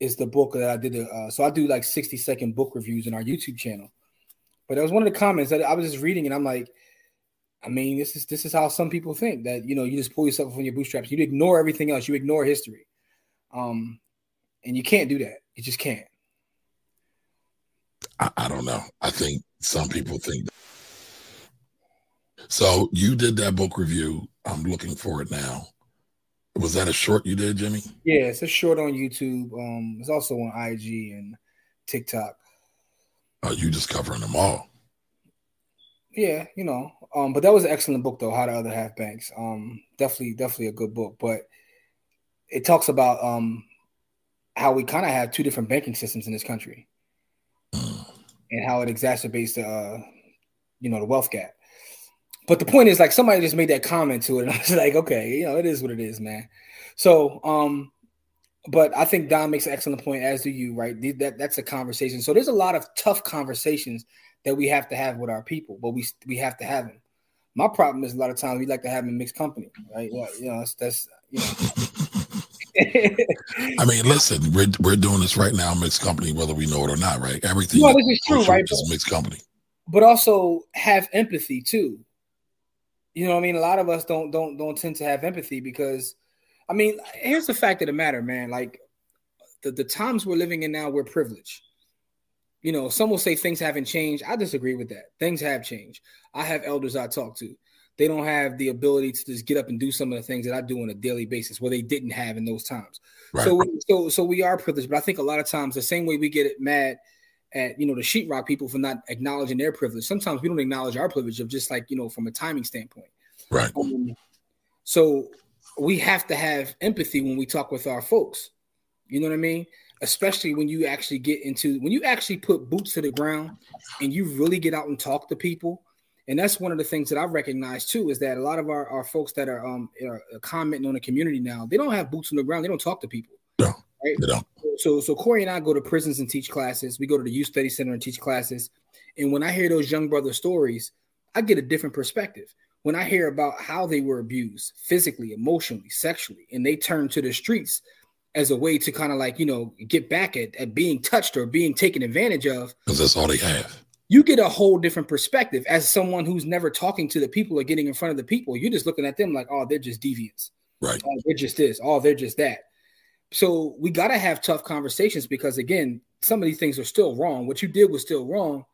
is the book that I did. Uh, so I do like 60 second book reviews on our YouTube channel. But that was one of the comments that I was just reading, and I'm like, I mean, this is this is how some people think that you know you just pull yourself from your bootstraps. You ignore everything else. You ignore history, um, and you can't do that. You just can't. I, I don't know. I think some people think. That. So you did that book review. I'm looking for it now. Was that a short you did, Jimmy? Yeah, it's a short on YouTube. Um, it's also on IG and TikTok. Are you just covering them all? Yeah, you know, Um, but that was an excellent book, though. How the Other Half Banks. Um, definitely, definitely a good book. But it talks about um how we kind of have two different banking systems in this country, and how it exacerbates the uh, you know the wealth gap. But the point is, like, somebody just made that comment to it, and I was like, okay, you know, it is what it is, man. So, um, but I think Don makes an excellent point, as do you, right? That that's a conversation. So there's a lot of tough conversations that we have to have with our people, but we we have to have them. My problem is a lot of times we like to have them in mixed company, right? Well, you know, that's, that's you know. I mean, listen, we're we're doing this right now, mixed company, whether we know it or not, right? Everything. No, this is true, right? Is mixed company. But also have empathy too. You know what I mean? A lot of us don't don't don't tend to have empathy because, I mean, here's the fact of the matter, man. Like the the times we're living in now, we're privileged. You know, some will say things haven't changed. I disagree with that. Things have changed. I have elders I talk to they don't have the ability to just get up and do some of the things that I do on a daily basis where they didn't have in those times. Right. So, so, so we are privileged, but I think a lot of times the same way we get mad at you know the sheetrock people for not acknowledging their privilege. Sometimes we don't acknowledge our privilege of just like you know from a timing standpoint. Right. Um, so we have to have empathy when we talk with our folks. You know what I mean? Especially when you actually get into when you actually put boots to the ground and you really get out and talk to people and that's one of the things that i recognize too is that a lot of our, our folks that are um are commenting on the community now, they don't have boots on the ground. They don't talk to people. No, right? they don't. So so Corey and I go to prisons and teach classes. We go to the youth study center and teach classes. And when I hear those young brother stories, I get a different perspective. When I hear about how they were abused physically, emotionally, sexually, and they turn to the streets as a way to kind of like, you know, get back at, at being touched or being taken advantage of. Because that's all they have you get a whole different perspective as someone who's never talking to the people or getting in front of the people. You're just looking at them like, oh, they're just deviants. Right. Oh, they're just this. Oh, they're just that. So we got to have tough conversations because, again, some of these things are still wrong. What you did was still wrong,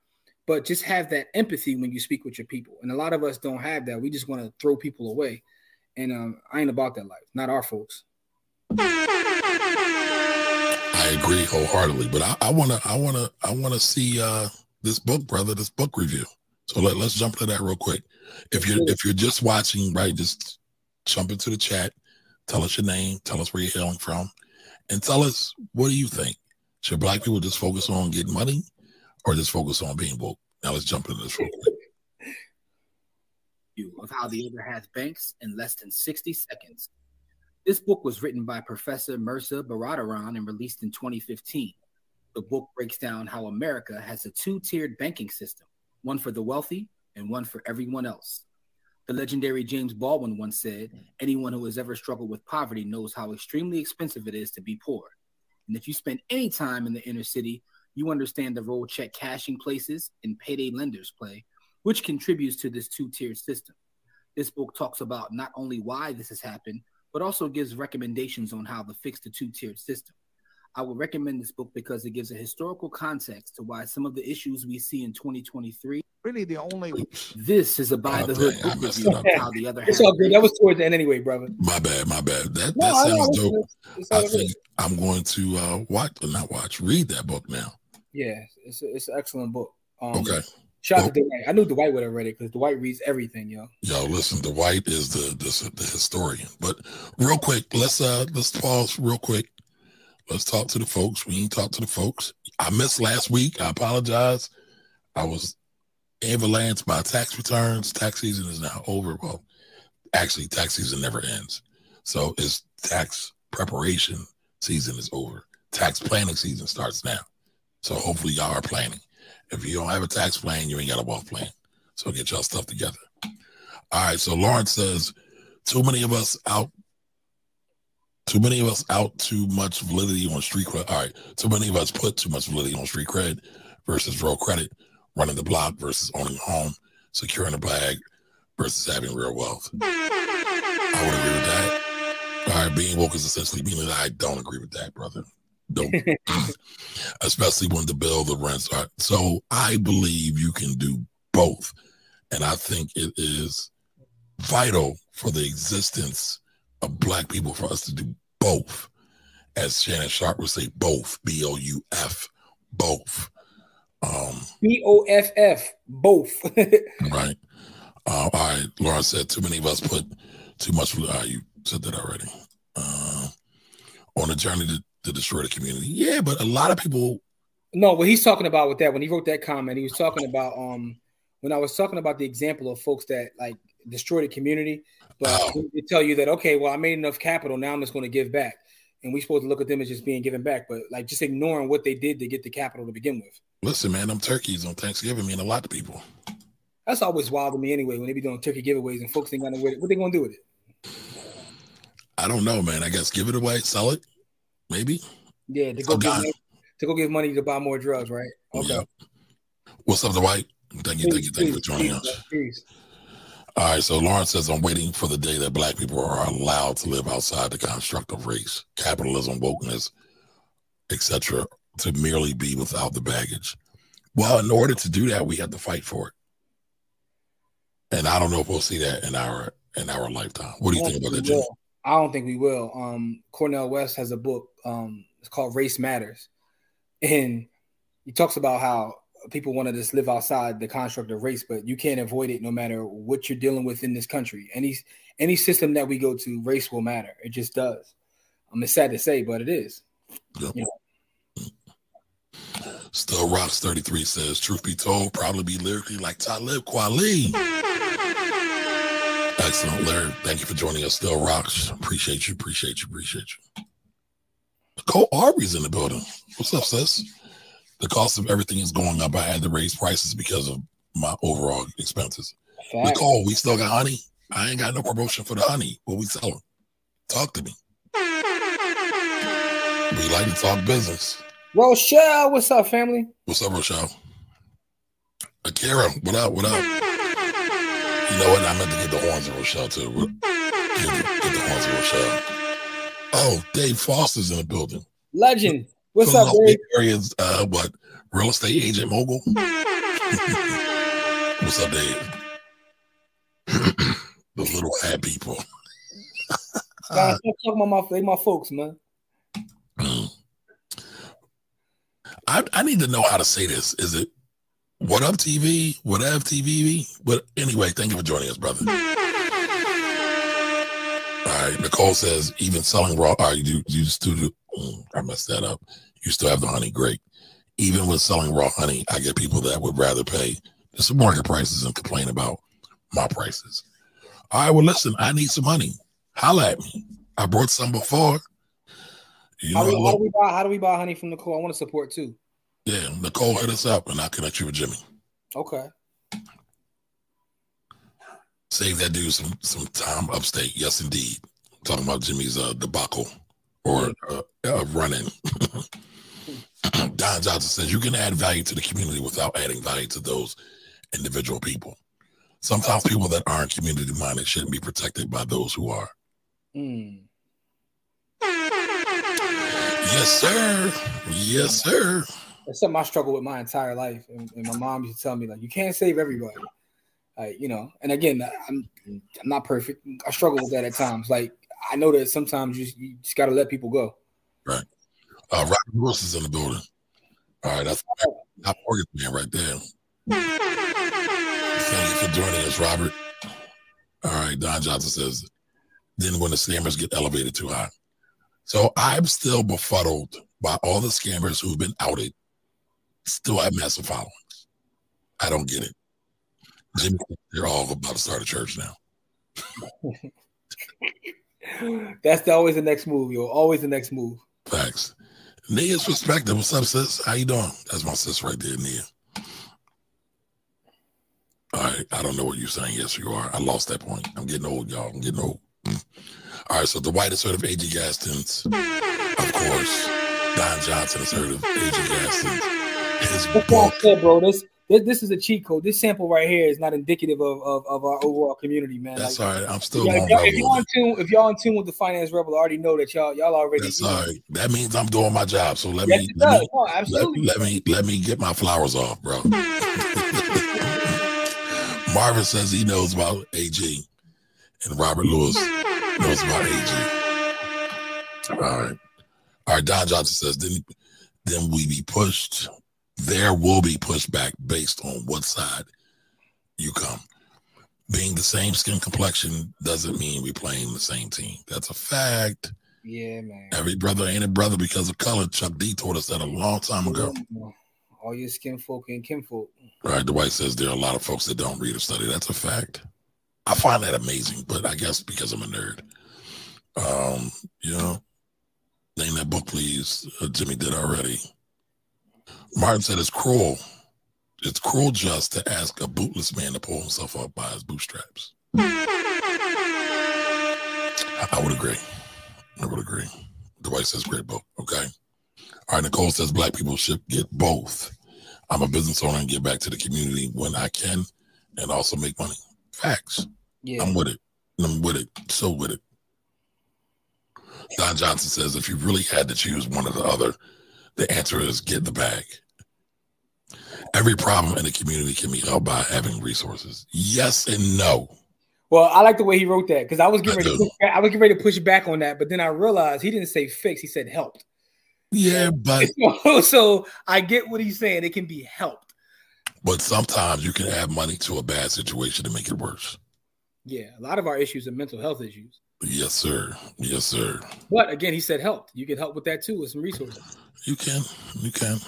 but just have that empathy when you speak with your people. And a lot of us don't have that. We just want to throw people away. And um, I ain't about that life, not our folks. I agree wholeheartedly, but I, I wanna, I wanna, I wanna see uh, this book, brother, this book review. So let, let's jump into that real quick. If you're if you're just watching, right, just jump into the chat, tell us your name, tell us where you're hailing from, and tell us what do you think? Should black people just focus on getting money or just focus on being woke? Now let's jump into this real quick. Of how the other half banks in less than 60 seconds. This book was written by Professor Mehrsa Baradaran and released in 2015 the book breaks down how America has a two tiered banking system one for the wealthy and one for everyone else. The legendary James Baldwin once said, Anyone who has ever struggled with poverty knows how extremely expensive it is to be poor. And if you spend any time in the inner city, you understand the role check cashing places and payday lenders play, which contributes to this two tiered system. This book talks about not only why this has happened, but also gives recommendations on how to fix the two tiered system. I would recommend this book because it gives a historical context to why some of the issues we see in 2023. Really, the only this is a Buy The Hood book review. How the other it's all good. That was towards the end anyway, brother. My bad, my bad. That no, that sounds dope. I think I'm going to uh, watch, not watch, read that book now. Yeah, it's a, it's an excellent book. Um, okay. Shout out well, to Dwight. I knew Dwight would have read it because Dwight reads everything, yo. Yo, listen, Dwight is the, the the historian. But real quick, let's uh let's pause real quick Let's talk to the folks. We ain't talk to the folks. I missed last week. I apologize. I was avalanched by tax returns. Tax season is now over. Well, actually, tax season never ends. So it's tax preparation season is over. Tax planning season starts now. So hopefully y'all are planning. If you don't have a tax plan, you ain't got a wealth plan. So get y'all stuff together. All right. So Lawrence says, too many of us out too many of us out too much validity on street cred. All right. Too many of us put too much validity on street cred versus real credit, running the block versus owning a home, securing a bag versus having real wealth. I would agree with that. All right. Being woke is essentially that I don't agree with that, brother. Don't. Especially when the bill, the rents are. So I believe you can do both. And I think it is vital for the existence of black people for us to do both. As Shannon Sharpe would say, both. B O U F, both. Um, B O F F, both. right. Uh, all right, Lauren said too many of us put too much. Uh, you said that already. Uh, on a journey to, to destroy the community. Yeah, but a lot of people. No, what he's talking about with that when he wrote that comment, he was talking about um when I was talking about the example of folks that like destroy the community, but Oh. they tell you that okay, well I made enough capital, now I'm just going to give back, and we supposed to look at them as just being given back, but like just ignoring what they did to get the capital to begin with. Listen, man, them turkeys on Thanksgiving mean a lot to people. That's always wild to me anyway when they be doing turkey giveaways and folks ain't got no way. What they gonna do with it? I don't know, man. I guess give it away, sell it, maybe. Yeah, to go money, to go give money to buy more drugs, right? Okay. Yeah. What's up, the white? Thank you, thank you, thank you for joining us. All right, so Lawrence says, I'm waiting for the day that black people are allowed to live outside the construct of race, capitalism, wokeness, etc., to merely be without the baggage. Well, in order to do that, we have to fight for it. And I don't know if we'll see that in our in our lifetime. What do you think about that, Jim? will. I don't think we will. Um, Cornel West has a book. Um, it's called Race Matters, and he talks about how people want to just live outside the construct of race, but you can't avoid it no matter what you're dealing with in this country. Any any system that we go to, race will matter. It just does. Um, it's sad to say, but it is. Still Rocks 33 says, truth be told, probably be lyrically like Talib Kweli. Excellent, Larry. Thank you for joining us. Still Rocks. Appreciate you, appreciate you, appreciate you. Nicole Aubrey's in the building. What's up, sis? The cost of everything is going up. I had to raise prices because of my overall expenses. Fact. Nicole, we still got honey. I ain't got no promotion for the honey. What we selling? Talk to me. We like to talk business. Rochelle, what's up, family? What's up, Rochelle? Akira, what up? What up? You know what? I meant to get the horns of Rochelle too. Get the, get the horns of Rochelle. Oh, Dave Foster's in the building. Legend. What's up, Dave? Area's uh, what? Real estate agent mogul. What's up, Dave? the little ad people. Guys, stop talking about my, they my folks, man. I, I need to know how to say this. Is it what up TV? What up TV? But anyway, thank you for joining us, brother. All right, Nicole says even selling raw. All right, you you still do. mm, I messed that up. You still have the honey. Great. Even with selling raw honey, I get people that would rather pay the market prices and complain about my prices. All right, well, listen, I need some honey. Holla at me. I brought some before. You know, How, do, how do we buy? How do we buy honey from Nicole? I want to support too. Yeah, Nicole, hit us up and I'll connect you with Jimmy. Okay. Save that dude some some time upstate. Yes, indeed. talking about Jimmy's uh, debacle or uh, uh, running. Don Johnson says you can add value to the community without adding value to those individual people. Sometimes people that aren't community minded shouldn't be protected by those who are. Hmm. Yes, sir. Yes, sir. That's something I struggle with my entire life, and, and my mom used to tell me like, you can't save everybody. Like you know, and again, I'm I'm not perfect. I struggle with that at times. Like I know that sometimes you, you just got to let people go. Uh, Robert Wilson's in the building. All right, that's top mortgage man right there. Thank you for joining us, Robert. All right, Don Johnson says, then when the scammers get elevated too high. So I'm still befuddled by all the scammers who've been outed, still have massive followings. I don't get it. Jimmy, they're all about to start a church now. That's the, always the next move, yo. Always the next move. Facts. Nia's perspective. What's up, sis? How you doing? That's my sis right there, Nia. All right. I don't know what you're saying. Yes, you are. I lost that point. I'm getting old, y'all. I'm getting old. Mm. All right. So the whitest heard of A.G. Gastons, of course. Don Johnson has heard of A.G. Gastons. His That's why said, bro. This, this this is a cheat code. This sample right here is not indicative of of, of our overall community, man. That's Like, all right. I'm still yeah, if, y'all, if y'all in tune, if y'all in tune with the finance rebel, I already know that y'all y'all already. That's all right. That means I'm doing my job. So let Yes, me let me, No, let, let me let me get my flowers off, bro. Marvin says he knows about AG, and Robert Lewis knows about AG. All right, all right. Don Johnson says then then we be pushed. There will be pushback based on what side you come. being the same skin complexion doesn't mean we're playing the same team. That's a fact. Yeah, man. Every brother ain't a brother because of color. Chuck D told us that a long time ago. All your skin folk and kinfolk. Right. Dwight says there are a lot of folks that don't read or study. That's a fact. I find that amazing, but I guess because I'm a nerd. Um, you know, name that book, please. Uh, Jimmy did already. Martin said it's cruel. It's cruel just to ask a bootless man to pull himself up by his bootstraps. I would agree. I would agree. The Dwight says great book. Okay. All right. Nicole says black people should get both. I'm a business owner and give back to the community when I can and also make money. Facts. Yeah. I'm with it. I'm with it. So with it. Don Johnson says if you really had to choose one or the other, the answer is get the bag. Every problem in the community can be helped by having resources. Yes and no. Well, I like the way he wrote that because I was getting I ready. To push back, I was getting ready to push back on that, but then I realized he didn't say fix. He said helped. Yeah, but so I get what he's saying. It can be helped. but sometimes you can add money to a bad situation to make it worse. Yeah, a lot of our issues are mental health issues. Yes, sir. Yes, sir. But again, he said help. You can help with that too with some resources. You can. You can.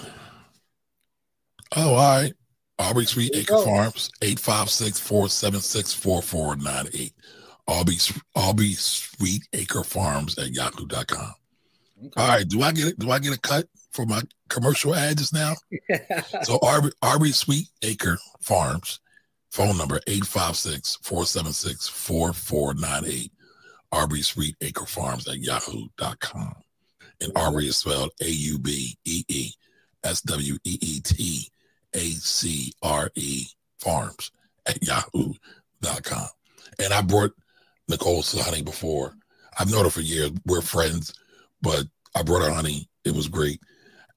Oh, all right. Aubrey Sweet There Acre go. Farms, 856-476-4498. Aubrey, Aubrey Sweet Acre Farms at yahoo.com. All right. Do I get it? Do I get a cut for my commercial ad just now? So Arby, Arby Sweet Acre Farms, phone number 856-476-4498. Arby Sweet Acre Farms at yahoo.com. And Arby is spelled A-U-B-E-E S-W-E-E-T-A-C-R-E Farms at yahoo.com. And I brought Nicole honey before. I've known her for years. We're friends, but I brought her honey. It was great.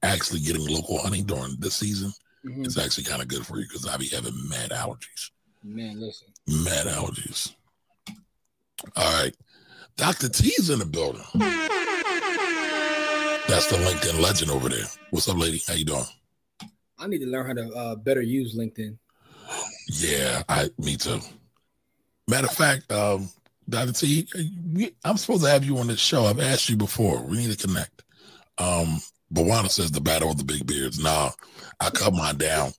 Actually, getting local honey during this season Mhm. is actually kind of good for you because I be having mad allergies. Man, listen. Mad allergies. All right. Dr. T's in the building. That's the LinkedIn legend over there. What's up, lady? How you doing? I need to learn how to uh, better use LinkedIn. Yeah, I me too. Matter of fact, um, Dr. T, I'm supposed to have you on this show. I've asked you before. We need to connect. Um, Bawana says the battle of the big beards. Nah, I cut mine down.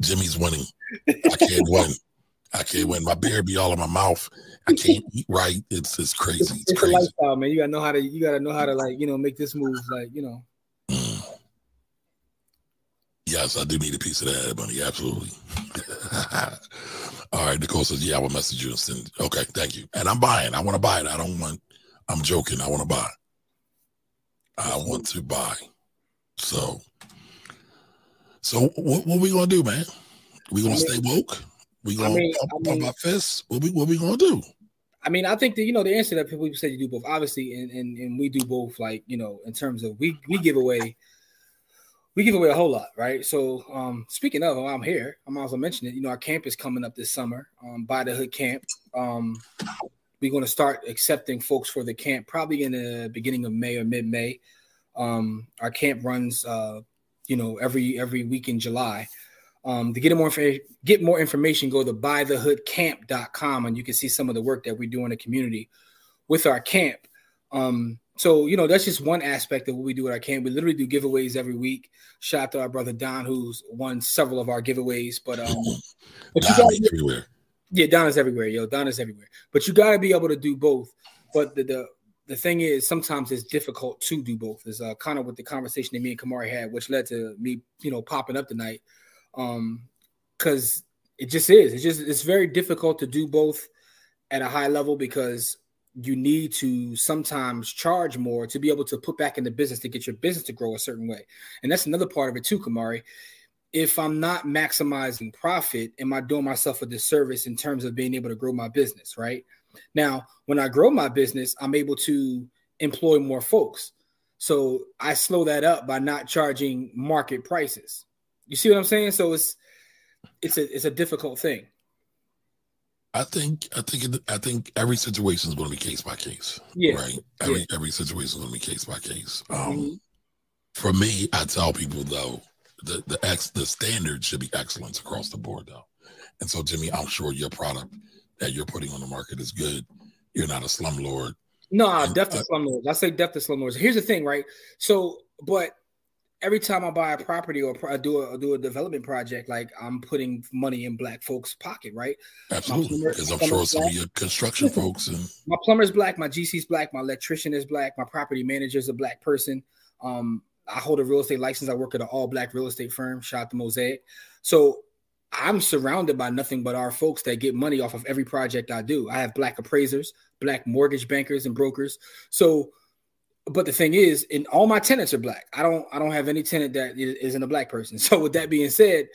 Jimmy's winning. I can't win. I can't win. My beard be all in my mouth. I can't eat right. It's it's crazy. It's, It's it's a crazy. lifestyle, man. You gotta know how to. You gotta know how to like you know make this move. Like you know. Mm. Yes, I do need a piece of that money. Absolutely. All right. Nicole says, "Yeah, I will message you and send." Okay, thank you. And I'm buying. I want to buy it. I don't want. I'm joking. I want to buy. I want to buy. So, so what, what we gonna do, man? We gonna stay woke? We I gonna mean- pump, I pump mean- our fists? What we what we gonna do? I mean, I think that you know the answer that people say you do both, obviously, and, and and we do both. Like you know, in terms of we we give away, we give away a whole lot, right? So, um, speaking of, I'm here, I'm also mentioning it. You know, our camp is coming up this summer, um, Buy The Hood Camp. Um, we're going to start accepting folks for the camp probably in the beginning of May or mid May. Um, our camp runs, uh, you know, every every week in July. Um, to get more inf- get more information, go to buythehoodcamp.com and you can see some of the work that we do in the community with our camp. Um, so you know that's just one aspect of what we do at our camp. We literally do giveaways every week. Shout out to our brother Don, who's won several of our giveaways. But um, but you gotta, everywhere. yeah, Don is everywhere, yo. Don is everywhere. But you got to be able to do both. But the, the the thing is, sometimes it's difficult to do both. Is uh, kind of what the conversation that me and Camari had, which led to me, you know, popping up tonight. Um, because it just is. It's just it's very difficult to do both at a high level because you need to sometimes charge more to be able to put back in the business to get your business to grow a certain way. And that's another part of it too, Camari if I'm not maximizing profit, am I doing myself a disservice in terms of being able to grow my business? Right now, when I grow my business, I'm able to employ more folks. So I slow that up by not charging market prices. You see what I'm saying? So it's it's a it's a difficult thing. I think I think it, I think every situation is going to be case by case. Yeah. Right. Every every situation is going to be case by case. Um, Mhm. For me, I tell people though the the ex the standard should be excellence across the board though. And so, Jimmy, I'm sure your product that you're putting on the market is good. You're not a slumlord. No, And, death to uh, slumlords. I say death to slumlords. Here's the thing, right? So, but every time I buy a property or pro- do a do a development project, like I'm putting money in black folks' pocket, right? Absolutely, because I'm sure some of black. your construction folks and my plumber's black, my GC's black, my electrician is black, my property manager is a black person. Um, I hold a real estate license. I work at an all black real estate firm. Shout out to Mosaic. So I'm surrounded by nothing but our folks that get money off of every project I do. I have black appraisers, black mortgage bankers and brokers. So, but the thing is, and all my tenants are black. I don't, I don't have any tenant that is- isn't a black person. So with that being said,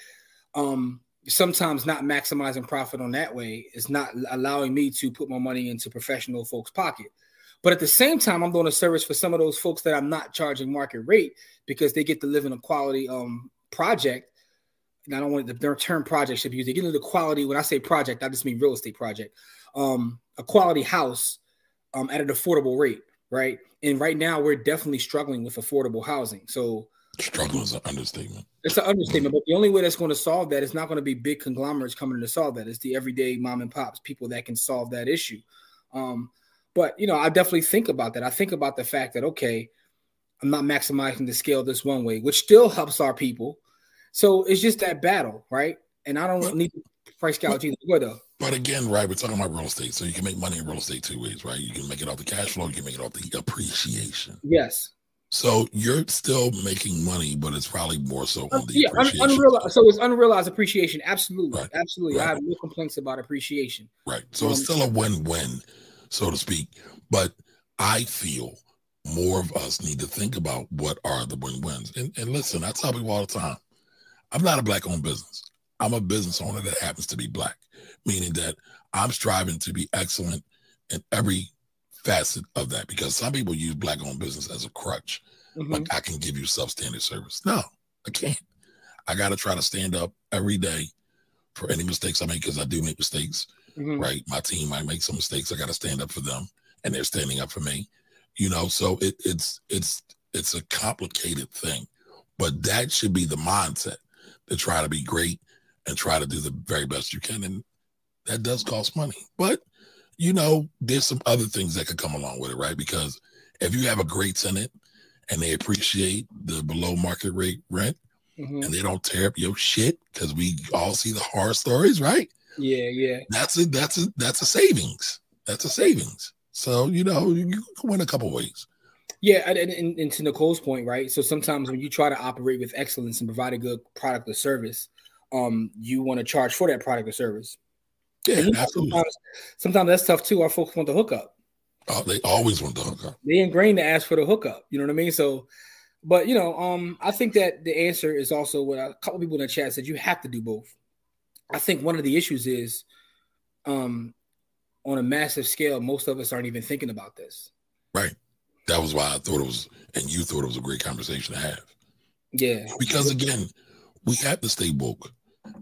um, sometimes not maximizing profit on that way is not allowing me to put my money into professional folks' pocket. But at the same time, I'm doing a service for some of those folks that I'm not charging market rate because they get to live in a quality um project. And I don't want the, term project should be used. They get into the quality. When I say project, I just mean real estate project. Um, a quality house um at an affordable rate, right? And right now we're definitely struggling with affordable housing. So struggle is an understatement. it's an understatement, but the only way that's going to solve that is not going to be big conglomerates coming to solve that. It's the everyday mom and pops, people that can solve that issue. Um, but you know, I definitely think about that. I think about the fact that okay, I'm not maximizing the scale this one way, which still helps our people. So it's just that battle, right? And I don't need to price gouge either. Though. But again, right, we're talking about real estate, so you can make money in real estate two ways, right? You can make it off the cash flow, you can make it off the appreciation. Yes. So you're still making money, but it's probably more so on the yeah, appreciation. unrealized. So it's unrealized appreciation. Absolutely, Right. absolutely. I have no complaints about appreciation. Right. So it's Um, still a win-win, so to speak. But I feel more of us need to think about what are the win-wins. And, and listen, I tell people all the time, I'm not a black-owned business. I'm a business owner that happens to be black, meaning that I'm striving to be excellent in every facet of that. Because some people use black-owned business as a crutch. Mhm. Like I can give you substandard service. No, I can't. I got to try to stand up every day for any mistakes I make because I do make mistakes Mhm. right? My team might make some mistakes. I got to stand up for them, and they're standing up for me. You know, so it, it's it's it's a complicated thing, but that should be the mindset to try to be great and try to do the very best you can, and that does cost money. But you know, there's some other things that could come along with it, right? Because if you have a great tenant and they appreciate the below market rate rent Mhm. and they don't tear up your shit because we all see the horror stories, right? Yeah, yeah. that's it. that's a that's a savings. That's a savings. So you know you, you can win a couple ways. Yeah, and, and, and to Nicole's point, right? So sometimes when you try to operate with excellence and provide a good product or service, um, you want to charge for that product or service. Yeah, absolutely. sometimes, sometimes that's tough too. Our folks want the hookup. Oh, they always want the hookup. They ingrained to ask for the hookup. You know what I mean? So, but you know, um, I think that the answer is also what a couple people in the chat said. You have to do both. I think one of the issues is, um, on a massive scale, most of us aren't even thinking about this. Right. That was why I thought it was, and you thought it was a great conversation to have. Yeah, Because again, we have to stay woke,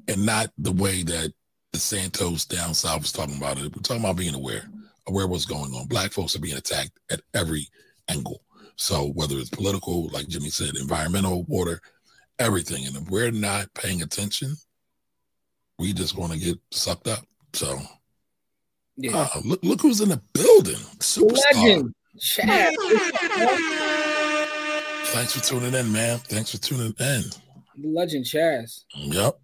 and not the way that DeSantis down south was talking about it. We're talking about being aware, aware of what's going on. Black folks are being attacked at every angle. So whether it's political, like Jimmy said, environmental, water, everything, and if we're not paying attention, we just want to get sucked up. So yeah. uh, look, look who's in the building, superstar. Legend, Chad. Thanks for tuning in, man. Thanks for tuning in. Legend Chaz. Yep.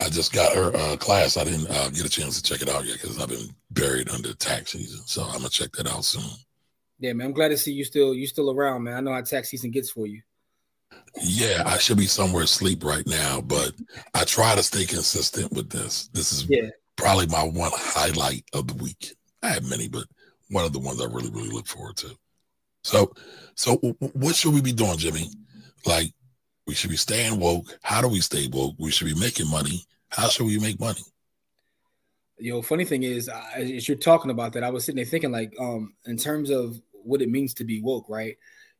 I just got her uh, class. I didn't uh, get a chance to check it out yet because I've been buried under tax season. So I'm gonna check that out soon. Yeah, man. I'm glad to see you still you still around, man. I know how tax season gets for you. Yeah, I should be somewhere asleep right now, but I try to stay consistent with this. This is Yeah. probably my one highlight of the week. I have many, but one of the ones I really, really look forward to. So, so what should we be doing, Jimmy? Like, we should be staying woke. How do we stay woke? We should be making money. How should we make money? Yo, funny thing is, as you're talking about that, I was sitting there thinking, like, um, in terms of what it means to be woke, right?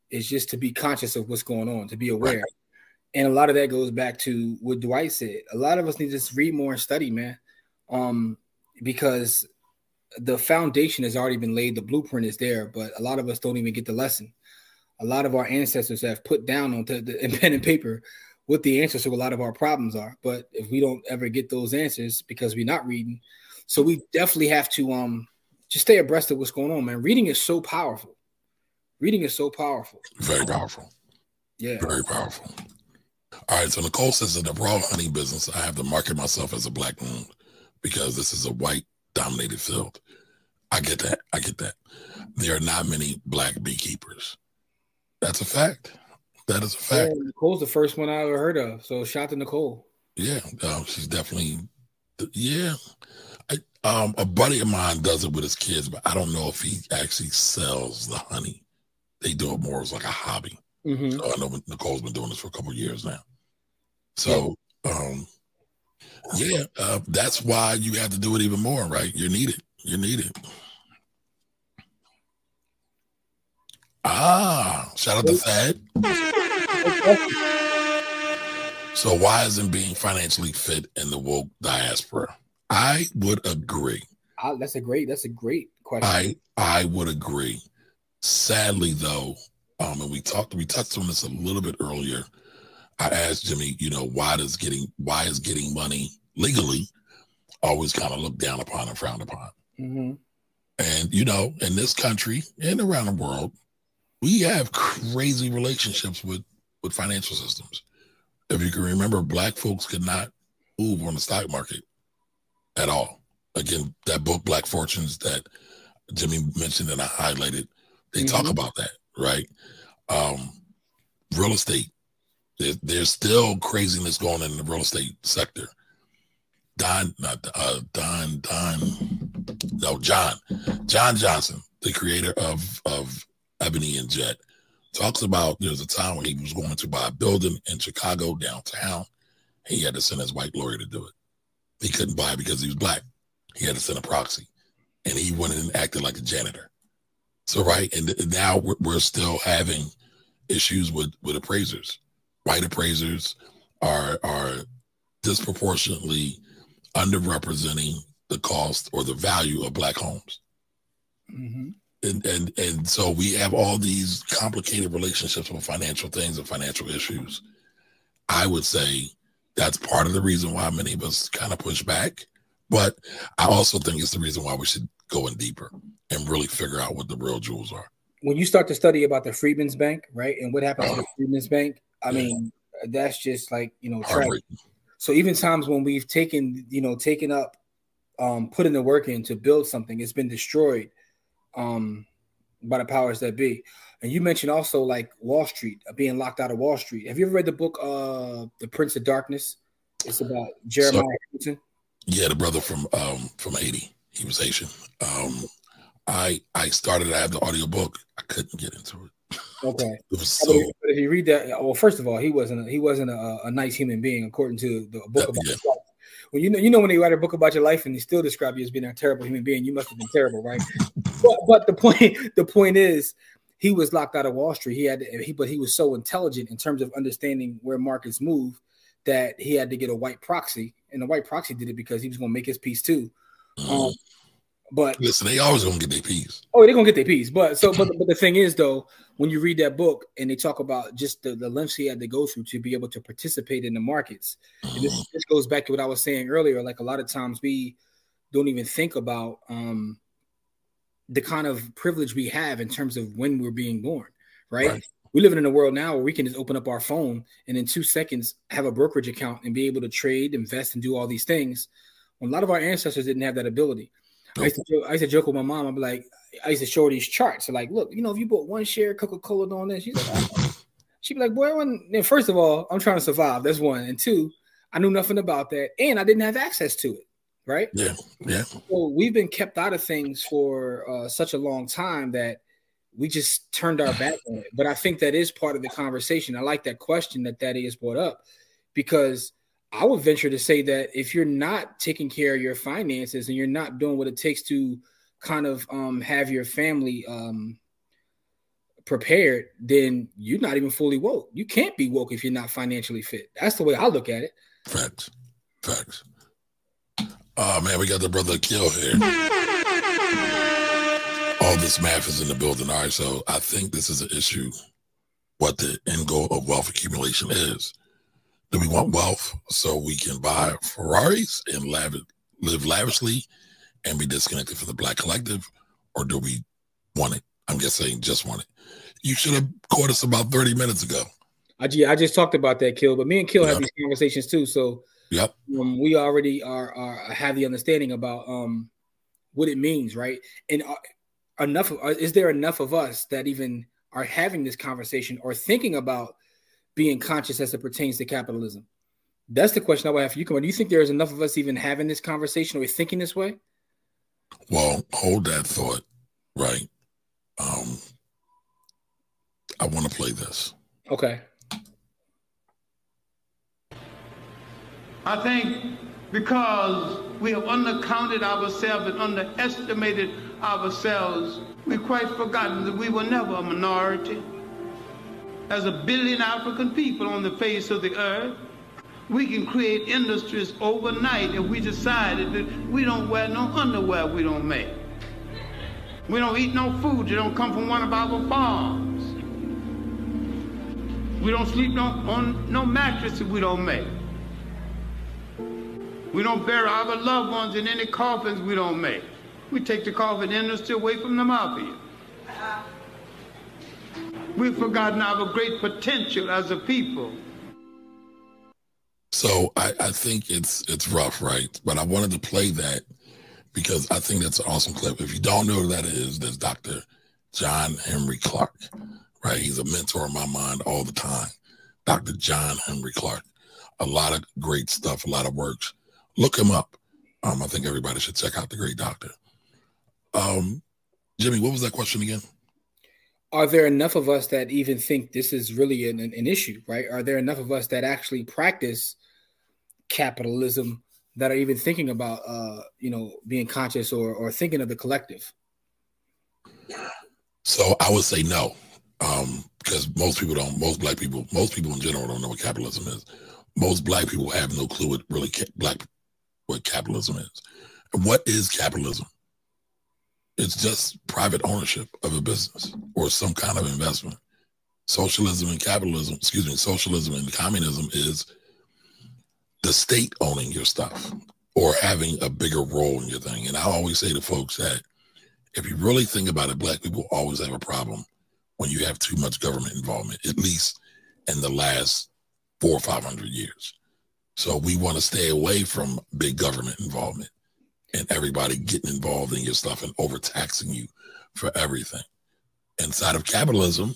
It's just to be conscious of what's going on, to be aware. And a lot of that goes back to what Dwight said. A lot of us need to just read more and study, man. Um, because the foundation has already been laid, the blueprint is there, but a lot of us don't even get the lesson. A lot of our ancestors have put down onto the pen and paper what the answers to a lot of our problems are. But if we don't ever get those answers because we're not reading, So we definitely have to um just stay abreast of what's going on, man. Reading is so powerful. Reading is so powerful. Very powerful. Yeah. Very powerful. All right. So Nicole says in the raw honey business, I have to market myself as a black moon because this is a white dominated field. I get that. I get that. There are not many black beekeepers. That's a fact. That is a fact. Yeah, Nicole's the first one I ever heard of. So shout to Nicole. Yeah, um, she's definitely. Yeah, I, um, a buddy of mine does it with his kids, but I don't know if he actually sells the honey. They do it more as like a hobby. Mhm. So I know Nicole's been doing this for a couple of years now. So, um, yeah, uh, that's why you have to do it even more, right? You're needed. You're needed. Ah, shout out to Thad. So why isn't being financially fit in the woke diaspora? I would agree. I, that's a great. That's a great question. I I would agree. Sadly, though, um, and we talked, we touched on this a little bit earlier. I asked Jimmy, you know, why does getting why is getting money legally always kind of looked down upon and frowned upon? Mhm. And you know, in this country and around the world, we have crazy relationships with with financial systems. If you can remember, black folks could not move on the stock market at all. Again, that book, Black Fortunes, that Jimmy mentioned and I highlighted, they talk Mhm. about that, right? Um, real estate. There, there's still craziness going on in the real estate sector. Don, not uh, Don, Don, no, John, John Johnson, the creator of of Ebony and Jet, talks about there's a time when he was going to buy a building in Chicago downtown. He had to send his white lawyer to do it. He couldn't buy because he was black. He had to send a proxy, and he went in and acted like a janitor. So right, and th- now we're, we're still having issues with with appraisers. White appraisers are are disproportionately underrepresenting the cost or the value of black homes Mhm. And and and so we have all these complicated relationships with financial things and financial issues. I would say that's part of the reason why many of us kind of push back, but I also think it's the reason why we should go in deeper and really figure out what the real jewels are. When you start to study about the Freedmen's Bank, right, and what happened to the Freedmen's Bank, I Yeah. mean, that's just like you know. So even times when we've taken, you know, taken up, um, putting the work in to build something, it's been destroyed, um, by the powers that be. And you mentioned also like Wall Street, uh, being locked out of Wall Street. Have you ever read the book, uh, The Prince of Darkness? It's about Jeremiah Hamilton. Yeah, the brother from um from Haiti, he was Haitian. Um, I I started. I have the audiobook. I couldn't get into it. Okay. So if, you read that, well, first of all, he wasn't he wasn't a, a nice human being according to the book Yeah, about yeah. Well, you know, you know when they write a book about your life and they still describe you as being a terrible human being, you must have been terrible, right? but, but the point the point is, he was locked out of Wall Street. He had to, he, but he was so intelligent in terms of understanding where markets move that he had to get a white proxy, and the white proxy did it because he was going to make his piece too. Um, but listen. They always gonna get their piece. Oh, they're gonna get their piece. But so, but, but the thing is, though, when you read that book and they talk about just the, the lengths he had to go through to be able to participate in the markets, and this, this goes back to what I was saying earlier. Like a lot of times we don't even think about um, the kind of privilege we have in terms of when we're being born, right? Right. We live in a world now where we can just open up our phone and in two seconds have a brokerage account and be able to trade, invest, and do all these things. When a lot of our ancestors didn't have that ability. I used, to joke, I used to joke with my mom. I'd be like, I used to show her these charts. So like, look, you know, if you bought one share Coca Cola on this, she's like, "Oh." she'd be like, boy, when, then first of all, I'm trying to survive. That's one, and two, I knew nothing about that, and I didn't have access to it. Right. Yeah, yeah. So we've been kept out of things for uh, such a long time that we just turned our back on it. But I think that is part of the conversation. I like that question that Daddy has brought up because I would venture to say that if you're not taking care of your finances and you're not doing what it takes to kind of um, have your family um, prepared, then you're not even fully woke. You can't be woke if you're not financially fit. That's the way I look at it. Facts. Facts. Oh man, we got the brother Kill here. All this math is in the building. All right, so I think this is an issue. What the end goal of wealth accumulation is. Do we want wealth so we can buy Ferraris and live lavishly and be disconnected from the black collective, or do we want it? I'm just saying, just want it. You should have caught us about 30 minutes ago. I, I just talked about that, Kill, but me and Kill Yep. have these conversations too. So Yep. um, we already are, are have the understanding about um what it means, right? And uh, enough of uh, is there enough of us that even are having this conversation or thinking about being conscious as it pertains to capitalism? That's the question I would have for you. Come Do you think there is enough of us even having this conversation or thinking this way? Well, hold that thought, right? Um, I want to play this. Okay. I think because we have undercounted ourselves and underestimated ourselves, we've quite forgotten that we were never a minority. As a billion African people on the face of the earth, we can create industries overnight if we decided that we don't wear no underwear we don't make. We don't eat no food that don't come from one of our farms. We don't sleep no, on no mattress that we don't make. We don't bury our loved ones in any coffins we don't make. We take the coffin industry away from the mafia. We've forgotten our great potential as a people. So I, I think it's it's rough, right? But I wanted to play that because I think that's an awesome clip. If you don't know who that is, that's Dr. John Henrik Clarke, right? He's a mentor in my mind all the time. Dr. John Henrik Clarke. A lot of great stuff, a lot of works. Look him up. Um, I think everybody should check out the great doctor. Um, Jimmy, what was that question again? Are there enough of us that even think this is really an, an issue, right? Are there enough of us that actually practice capitalism that are even thinking about, uh, you know, being conscious or, or thinking of the collective? So I would say no, um, because most people don't. Most black people, most people in general, don't know what capitalism is. Most black people have no clue what really ca- black what capitalism is. What is capitalism? It's just private ownership of a business or some kind of investment. Socialism and capitalism, excuse me, socialism and communism is the state owning your stuff or having a bigger role in your thing. And I always say to folks that if you really think about it, black people always have a problem when you have too much government involvement, at least in the last four or five hundred years. So we want to stay away from big government involvement and everybody getting involved in your stuff and overtaxing you for everything. Inside of capitalism,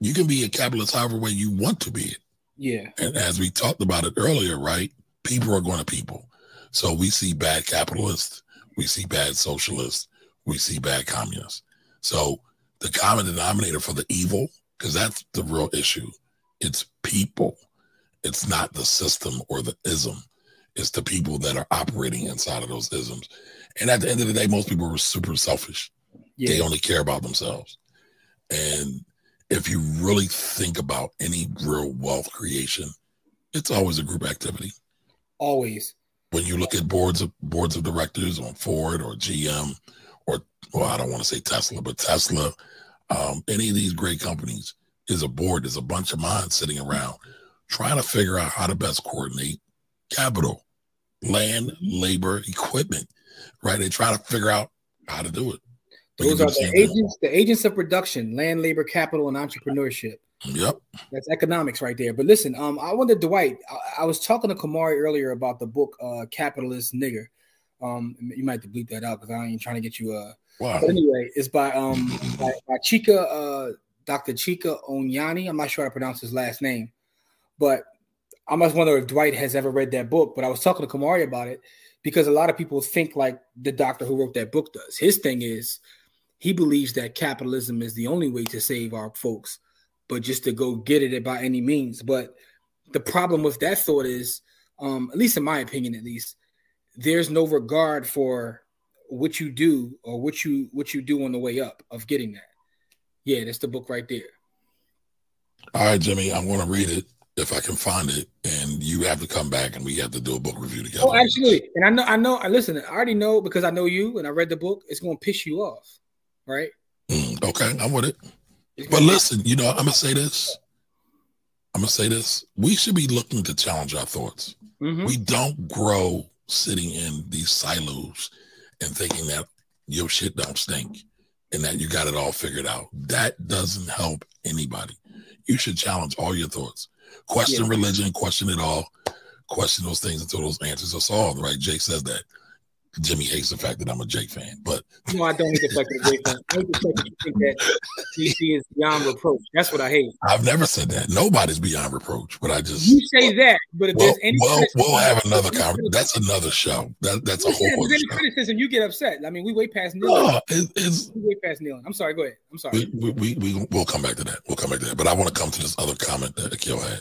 you can be a capitalist however way you want to be it. Yeah. And as we talked about it earlier, right? People are going to people. So we see bad capitalists, we see bad socialists, we see bad communists. So the common denominator for the evil, because that's the real issue, it's people. It's not the system or the ism. It's the people that are operating inside of those isms. And at the end of the day, most people are super selfish. Yeah. They only care about themselves. And if you really think about any real wealth creation, it's always a group activity. Always. When you look at boards of boards of directors on Ford or GM or well, I don't want to say Tesla, but Tesla, um, any of these great companies is a board. There's a bunch of minds sitting around trying to figure out how to best coordinate capital, land, labor, equipment. Right? They try to figure out how to do it. But Those are the agents, the agents of production, land, labor, capital, and entrepreneurship. Yep. That's economics right there. But listen, um, I wonder, Dwight. I, I was talking to Camari earlier about the book, uh, "Capitalist Nigger." Um, you might have to bleep that out because I ain't trying to get you. Uh, Wow. but anyway, it's by um by, by Chika, uh, Dr. Chika Onyeani. I'm not sure how to pronounce his last name, but I must wonder if Dwight has ever read that book. But I was talking to Camari about it because a lot of people think like the doctor who wrote that book does. His thing is he believes that capitalism is the only way to save our folks, but just to go get it by any means. But the problem with that thought is, um, at least in my opinion, at least, there's no regard for what you do or what you what you do on the way up of getting that. Yeah, that's the book right there. All right, Jimmy, I'm going to read it if I can find it, and you have to come back and we have to do a book review together. Oh, absolutely. And I know, I know. I listen. I already know because I know you and I read the book. It's going to piss you off, right? Mm, okay, I'm with it. It's But listen, you know, I'm gonna say this. I'm gonna say this. We should be looking to challenge our thoughts. Mhm. We don't grow sitting in these silos and thinking that your shit don't stink and that you got it all figured out. That doesn't help anybody. You should challenge all your thoughts. Question Yeah. religion, question it all, question those things until those answers are solved, right? Jake says that. Jimmy hates the fact that I'm a Jake fan, but No, I don't hate the fact that Jay fan. I hate the fact that you think that DC is beyond reproach. That's what I hate. I've never said that. Nobody's beyond reproach, but I just You say that, but if well, there's any well, we'll have another conversation. That's another show. That that's a If whole there's any criticism, you get upset. I mean, we way past kneeling. No, it, it's We way past kneeling. I'm sorry. Go ahead. I'm sorry. we, we, we, we will come back to that. We'll come back to that. But I want to come to this other comment that Akil had.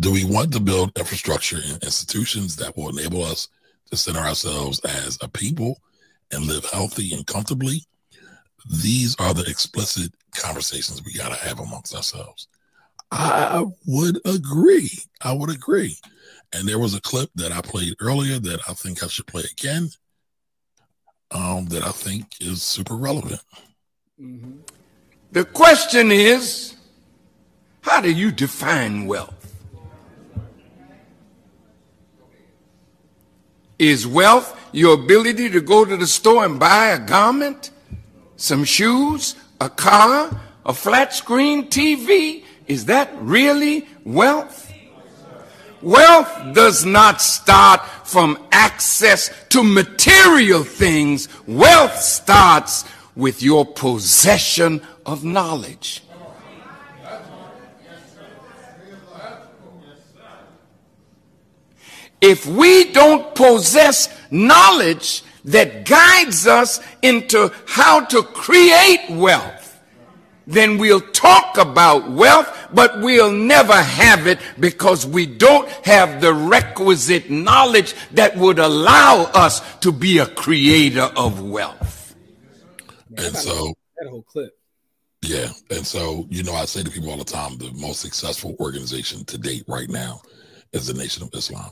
Do we want to build infrastructure and institutions that will enable us to center ourselves as a people and live healthy and comfortably? These are the explicit conversations we got to have amongst ourselves. I would agree. I would agree. And there was a clip that I played earlier that I think I should play again. Um, that I think is super relevant. The question is, how do you define wealth? Is wealth your ability to go to the store and buy a garment, some shoes, a car, a flat screen TV? Is that really wealth? Wealth does not start from access to material things. Wealth starts with your possession of knowledge. If we don't possess knowledge that guides us into how to create wealth, then we'll talk about wealth, but we'll never have it because we don't have the requisite knowledge that would allow us to be a creator of wealth. And so, That whole clip. yeah. And so, you know, I say to people all the time the most successful organization to date right now is the Nation of Islam.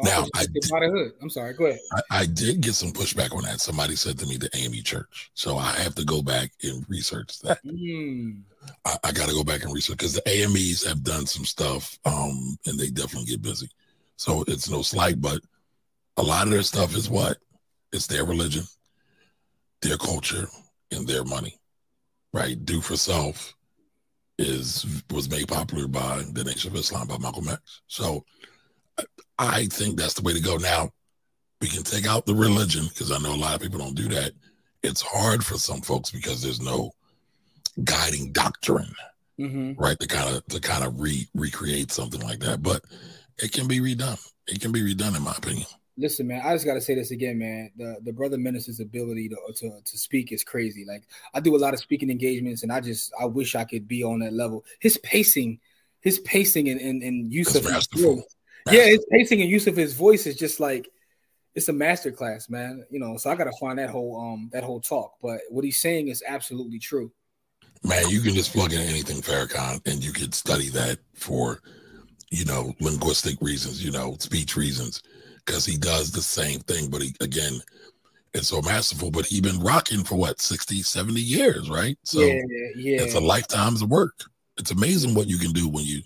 Now, Oh, I did. I'm sorry. Go ahead. I, I did get some pushback on that. Somebody said to me the AME Church. So I have to go back and research that. Mm. I, I got to go back and research because the AMEs have done some stuff um, and they definitely get busy. So it's no slight, but a lot of their stuff is what? It's their religion, their culture, and their money, right? Do for self is was made popular by the Nation of Islam by Malcolm X. So I- think that's the way to go. Now we can take out the religion because I know a lot of people don't do that. It's hard for some folks because there's no guiding doctrine hmm right to kind of to kind of re recreate something like that but it can be redone it can be redone in my opinion Listen, man, I just gotta say this again, man. The the brother minister's ability to, to to speak is crazy. Like I do a lot of speaking engagements, and I just I wish I could be on that level. His pacing, his pacing and and, and use of his masterful. voice, yeah, his pacing and use of his voice is just like it's a master class, man. You know, so I gotta find that whole um that whole talk. But what he's saying is absolutely true. man you can just plug in anything Farrakhan and you could study that for you know linguistic reasons you know speech reasons because he does the same thing but he again it's so masterful but he been rocking for what 60 70 years right so yeah, yeah. it's a lifetime's work it's amazing what you can do when you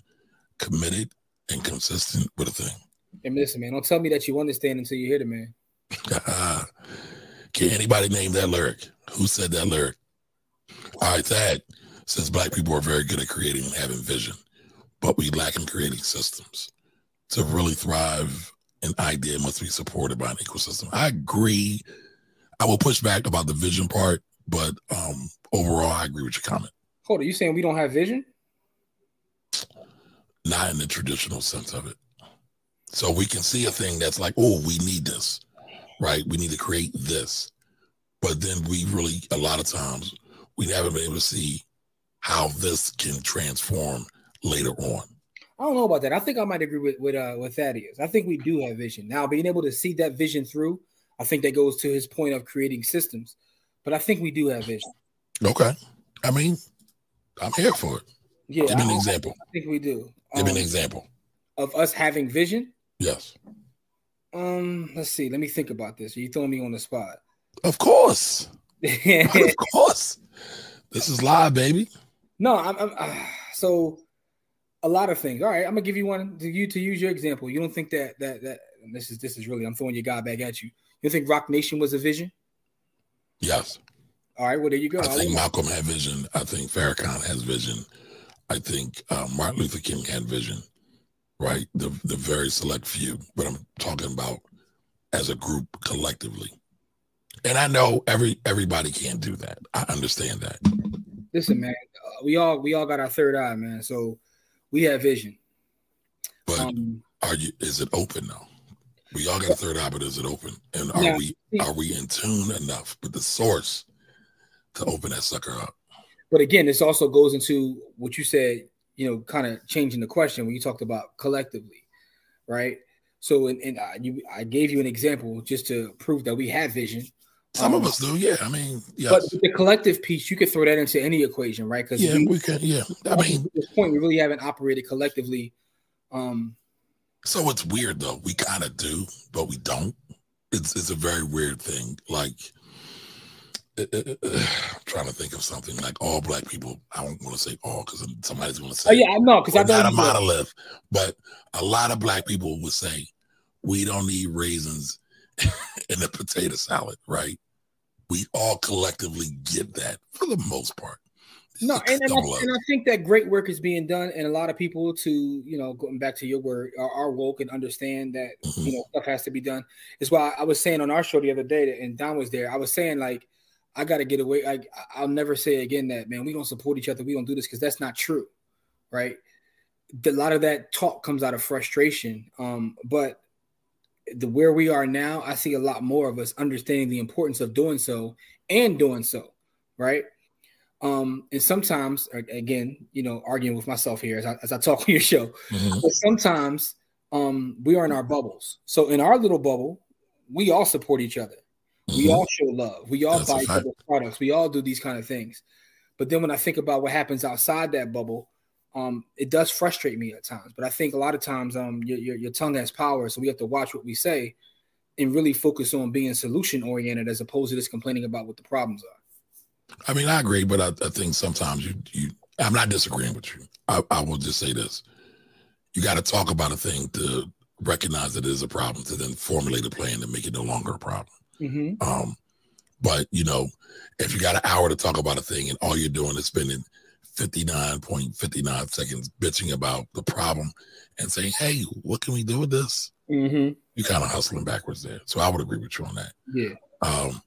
committed and consistent with a thing and listen, man, don't tell me that you understand until you hear the man. Can anybody name that lyric? Who said that lyric? All right, Thad says black people are very good at creating and having vision, but we lack in creating systems. To really thrive, an idea must be supported by an ecosystem. I agree. I will push back about the vision part, but um overall, I agree with your comment. Hold on, you saying we don't have vision? Not in the traditional sense of it. So we can see a thing that's like, oh, we need this, right? We need to create this. But then we really, a lot of times, we haven't been able to see how this can transform later on. I don't know about that. I think I might agree with with uh, with Thaddeus. I think we do have vision now. Being able to see that vision through, I think that goes to his point of creating systems. But I think we do have vision. Okay. I mean, I'm here for it. Yeah, Give me an I, example. I think we do. Give me an Um, example. of us having vision. Yes. Um, let's see. Let me think about this. You throwing me on the spot. Of course. of course. This is live, baby. no, I'm, I'm uh, so a lot of things. All right, I'm gonna give you one to you to use your example. You don't think that that that this is this is really I'm throwing your guy back at you. You think Roc Nation was a vision? Yes. All right, well there you go. I I'll think Malcolm had vision. I think Farrakhan has vision. I think uh, Martin Luther King had vision. Right, the the very select few, but I'm talking about as a group collectively. And I know every everybody can't do that. I understand that. Listen, man, uh, we all we all got our third eye, man. So we have vision. But Um, are you? Is it open now? We all got a third eye, but is it open? And are Yeah. we are we in tune enough with the source to open that sucker up? But again, this also goes into what you said, you know, kind of changing the question when you talked about collectively, right? So, and, and I, you, I gave you an example just to prove that we have vision. Some Um, of us do, yeah. I mean, yes, But the collective piece, you could throw that into any equation, right? Because yeah, we, we can, yeah. I mean, at this point, we really haven't operated collectively. Um, so it's weird though. We kind of do, but we don't. It's it's a very weird thing. Like, uh, trying to think of something like all black people. I don't want to say all because somebody's going to say, oh yeah, I know because I We're know not a monolith, but a lot of black people would say we don't need raisins in a potato salad, right? We all collectively get that for the most part. No, and, and, I, and I think that great work is being done, and a lot of people, to you know, going back to your word, are, are woke and understand that Mhm. you know stuff has to be done. It's why I was saying on our show the other day, that, and Don was there. I was saying like, I got to get away. I- I'll never say again that man, we don't support each other. We don't do this because that's not true, right? The- A lot of that talk comes out of frustration, um, but the where we are now, I see a lot more of us understanding the importance of doing so and doing so, right? Um, and sometimes, again, you know, arguing with myself here as I, as I talk on your show, Mhm. but sometimes um, we are in our bubbles. So in our little bubble, we all support each other. We Mhm. all show love. We all That's buy each other's products. We all do these kind of things. But then when I think about what happens outside that bubble, um, it does frustrate me at times. But I think a lot of times um, your, your, your tongue has power. So we have to watch what we say and really focus on being solution oriented as opposed to just complaining about what the problems are. I mean, I agree, but I, I think sometimes you you I'm not disagreeing with you. I, I will just say this. You got to talk about a thing to recognize that it is a problem to then formulate a plan to make it no longer a problem. Mm-hmm. Um, but you know, if you got an hour to talk about a thing and all you're doing is spending 59.59 seconds bitching about the problem and saying, Hey, what can we do with this? Mm-hmm. You kind of hustling backwards there. So I would agree with you on that. Yeah. Um,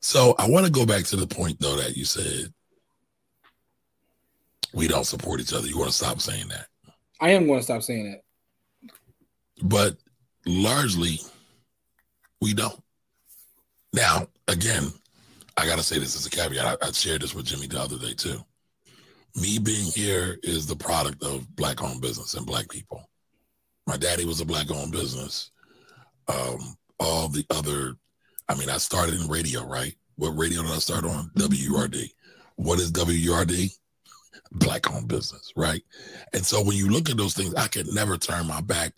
so I want to go back to the point though that you said we don't support each other. You want to stop saying that, I am going to stop saying that. but largely we don't. Now, again, I got to say this as a caveat. I, I shared this with Jimmy the other day too. Me being here is the product of black owned business and black people. My daddy was a black owned business. Um, all the other, I mean, I started in radio, right? What radio did I start on? WURD. What is WURD? Black owned business, right? And so when you look at those things, I can never turn my back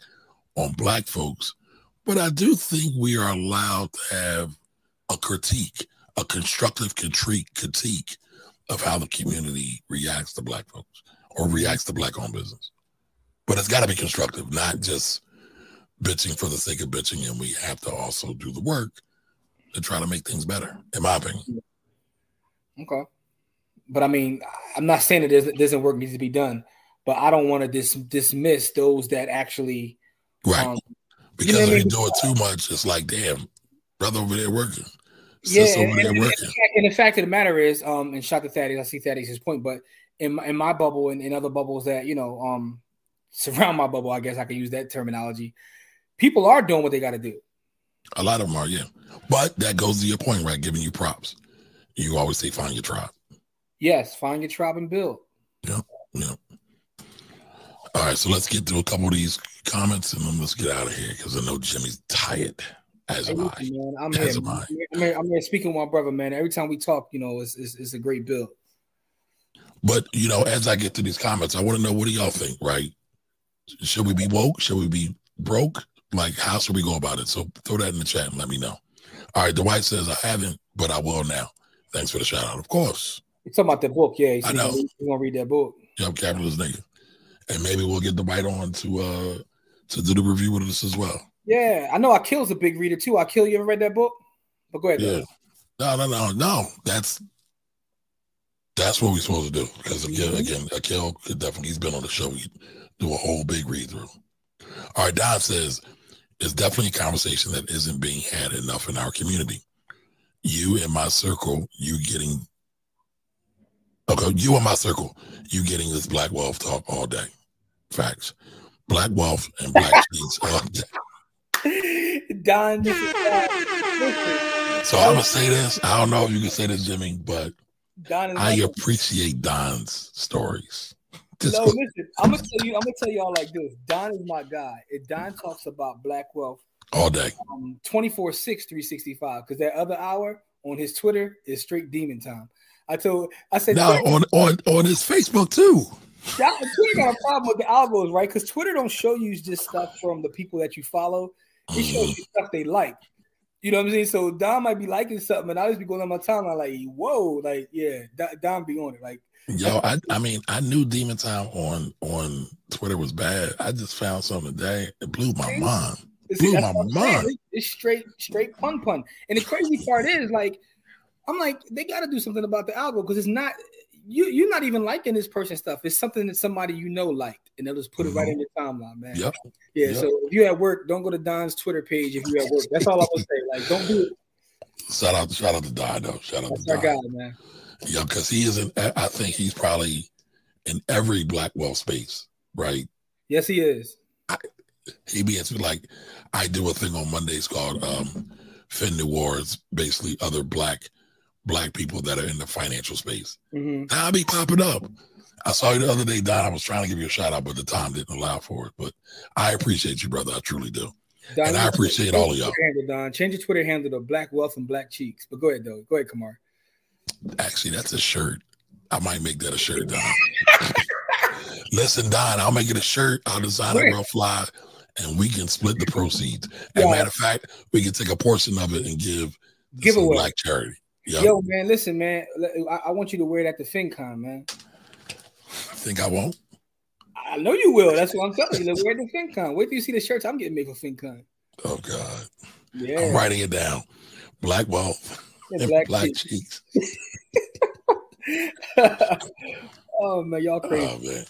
on black folks, but I do think we are allowed to have a critique, a constructive critique, critique of how the community reacts to black folks or reacts to black owned business. But it's got to be constructive, not just bitching for the sake of bitching. And we have to also do the work to try to make things better, in my opinion. Okay. But I mean, I'm not saying that there's, doesn't work needs to be done, but I don't want to dis- dismiss those that actually. Right. Um, because know what I if you do it too much, it's like, damn, brother over there working. yeah, and, there and- and working. the fact- and the fact of the matter is, um, and shout to Thaddeus, I see Thaddeus' point, but in my, in my bubble and in other bubbles that you know, um, surround my bubble, I guess I could use that terminology. People are doing what they got to do. A lot of them are, yeah. But that goes to your point, right? Giving you props. You always say find your tribe. Yes, find your tribe and build. Yeah, yeah. All right, so let's get to a couple of these comments and then let's get out of here because I know Jimmy's tired. As Hey, am I. man, I'm As here, am I. I'm here. I'm here speaking with my brother, man. Every time we talk, you know, it's it's, it's a great build. But you know, as I get to these comments, I want to know what do y'all think, right? Should we be woke? Should we be broke? Like, how should we go about it? So throw that in the chat and let me know. All right, Dwight says I haven't, but I will now. Thanks for the shout out. Of course. You're talking about the book, yeah. I know. You want to read that book? Yep, capitalist nigga. And maybe we'll get the Dwight on to uh to do the review with us as well. Yeah, I know. Akil's a big reader too. I kill. You ever read that book? But go ahead. Yeah. though. No, no, no, no. That's. That's what we're supposed to do. Because again, Mhm. again, Akil could definitely he's been on the show. We do a whole big read through. All right, Don says it's definitely a conversation that isn't being had enough in our community. You in my circle, you getting okay, you in my circle, you getting this black wealth talk all day. Facts. Black wealth and black. Don, is, uh, listen, So I'm gonna say this. I don't know if you can say this, Jimmy, but Don is I my- appreciate Don's stories. Just No, listen. I'm gonna tell you. I'm gonna tell y'all like this. Don is my guy. If Don talks about black wealth, all day. um, 24 6 365 because that other hour on his twitter is straight demon time i told i said Now on on on his Facebook too. That- Twitter got a problem with the algos right because twitter don't show you just stuff from the people that you follow it shows you stuff they like you know what i'm saying so don might be liking something and i just be going on my timeline like whoa like yeah Don, be on it like Yo, I I mean I knew Demon Time on on Twitter was bad. I just found something today. It blew my mind. Blew my what I'm saying. mind. It's- It's straight, straight pun pun. And the crazy part is, like, I'm like, they got to do something about the algo because it's not you. You're not even liking this person's stuff. It's something that somebody you know liked, and they'll just put it right in your timeline, man. Mm-hmm. Yep. Yeah. Yep. So if you at work, don't go to Don's Twitter page. If you at work, that's all I'm gonna say. Like, don't do it. Shout out shout out to Don though. Shout out That's to our guy, Don. man. Yeah, because he isn't I think he's probably in every Blackwell space, right? Yes, he is. he be like I do a thing on Mondays called um Fin Awards, basically other black black people that are in the financial space. hmm I'll be popping up. I saw you the other day, Don. I was trying to give you a shout out, but the time didn't allow for it. But I appreciate you, brother. I truly do. Don, And I appreciate all of y'all. Handle, Don. Change your Twitter handle to Black Wealth and Black Cheeks. But go ahead, though. Go ahead, Kamar. Actually, that's a shirt. I might make that a shirt, Don. Listen, Don, I'll make it a shirt. I'll design it real fly, and we can split the proceeds. As Yeah. a matter of fact, we can take a portion of it and give give Giveaway. black charity. Yo, man, listen, man. I, I want you to wear that to FinCon, man. I think I won't. I know you will. That's what I'm telling you. Wear the FinCon. Wait till you see the shirts I'm getting made for FinCon. Oh God, Yeah. I'm writing it down. Black wealth Yeah, and black black, oh man, y'all oh, crazy. Oh man.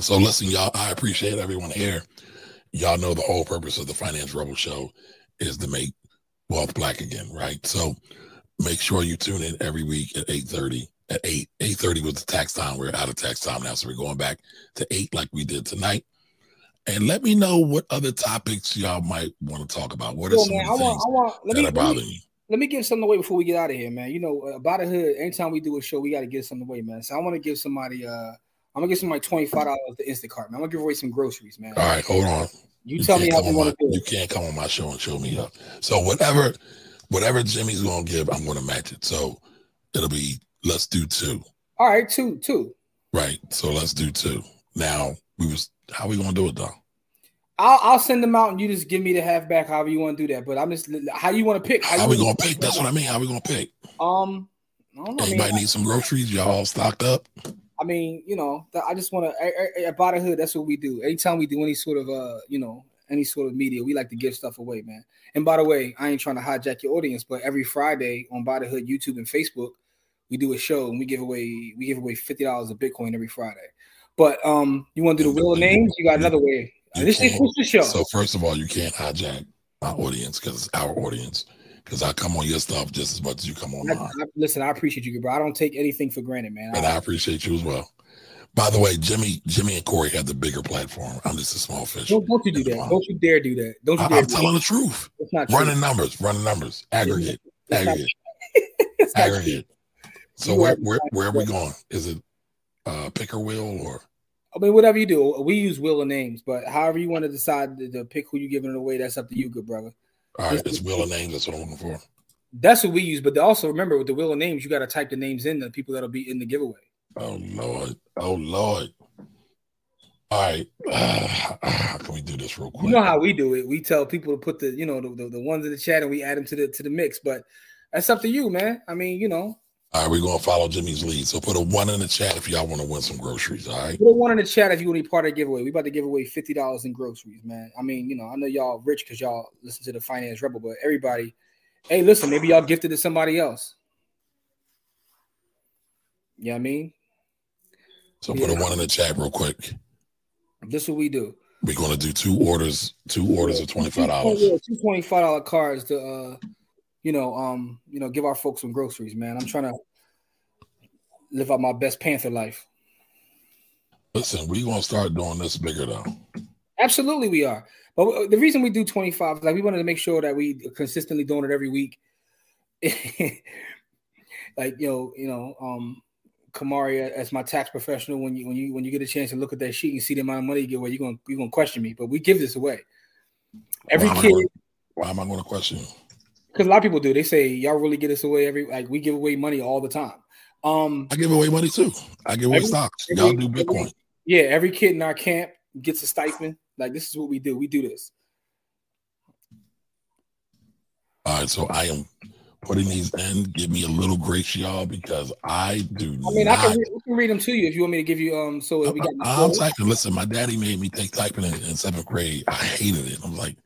So listen, y'all. I appreciate everyone here. Y'all know the whole purpose of the Finance Rebel Show is to make wealth black again, right? So make sure you tune in every week at eight thirty. At eight, eight thirty was the tax time. We're out of tax time now, so we're going back to eight like we did tonight. And let me know what other topics y'all might want to talk about. What are Yo, some man, I of the want, things I want. Let that me, are bothering you? let me give something away before we get out of here, man. You know, uh, about the hood. Anytime we do a show, we got to give something away, man. So I want to give somebody. uh I'm gonna give somebody twenty five dollars to Instacart, man. I'm gonna give away some groceries, man. All right, hold on. You tell me how you want to do it. You can't come on my show and show me up. So whatever, whatever Jimmy's gonna give, I'm gonna match it. So it'll be let's do two, All right, two, two. right? So let's do two. Now we was how we gonna do it though? I'll I'll send them out and you just give me the halfback, however you want to do that. But I'm just how you want to pick. How, you we gonna pick? That's what I mean. How we gonna pick? Um, I don't know. I mean, Anybody need some groceries? Y'all all stocked up? I mean, you know, I just want to at Buy The Hood. That's what we do. Anytime we do any sort of uh, you know, any sort of media, we like to give stuff away, man. And by the way, I ain't trying to hijack your audience, but every Friday on Buy The Hood YouTube and Facebook, we do a show and we give away we give away fifty dollars of Bitcoin every Friday. But um, you want to do the wheel of names? You got another way. You This is can't. the show. So first of all, you can't hijack my audience because it's our audience. Because I come on your stuff just as much as you come on I, mine. I, listen, I appreciate you, bro. I don't take anything for granted, man. and I appreciate you as well. By the way, Jimmy, Jimmy and Corey have the bigger platform. I'm just a small fish. don't, don't you do that? Don't you dare do that? Don't you I, dare? am telling the truth. It's not true. Running numbers, running numbers, aggregate, It's aggregate, not aggregate. So You where are- where where are we going? Is it uh picker wheel or I mean, whatever you do, we use wheel of names, but however you want to decide to, to pick who you giving it away, that's up to you, good brother. all right? It's wheel of names. That's what I'm looking for. That's what we use. But also remember with the wheel of names, you got to type the names in the people that'll be in the giveaway. Oh Lord, oh Lord. All right, how can we do this real quick? You know how we do it. We tell people to put the you know the, the, the ones in the chat and we add them to the to the mix. But that's up to you, man. I mean, you know, All right, we're gonna follow Jimmy's lead. So put a one in the chat if y'all want to win some groceries. All right. put a one in the chat if you want to be part of the giveaway. We about to give away fifty dollars in groceries, man. I mean, you know, I know y'all rich because y'all listen to the Finance Rebel, but everybody, Hey, listen, maybe y'all gifted to somebody else. Yeah, you know I mean, So put a one in the chat real quick. this is what we do. We're gonna do two orders, two orders of twenty five dollars. Yeah, two twenty five dollar cards to uh, you know, um, you know, give our folks some groceries, man. I'm trying to live out my best Panther life. Listen, we're gonna start doing this bigger though. Absolutely, we are. But the reason we do 25 is like we wanted to make sure that we consistently doing it every week. like you know, you know, um, Camari as my tax professional, when you when you when you get a chance to look at that sheet and see the amount of money you give away, you're gonna you're gonna question me. But we give this away. Every Why kid, gonna- Why am I gonna question you? because a lot of people do. They say y'all really get us away every like we give away money all the time. Um, I give away money too. I give away Every- stocks. every- Y'all do Bitcoin. yeah, every kid in our camp gets a stipend. Like this is what we do. We do this. All right, so I am putting these in. Give me a little grace, y'all, because I do I mean, I can, read, I can read them to you if you want me to give you. Um, so we got. I'm typing. Listen, my daddy made me take typing in, in seventh grade. I hated it. I'm like,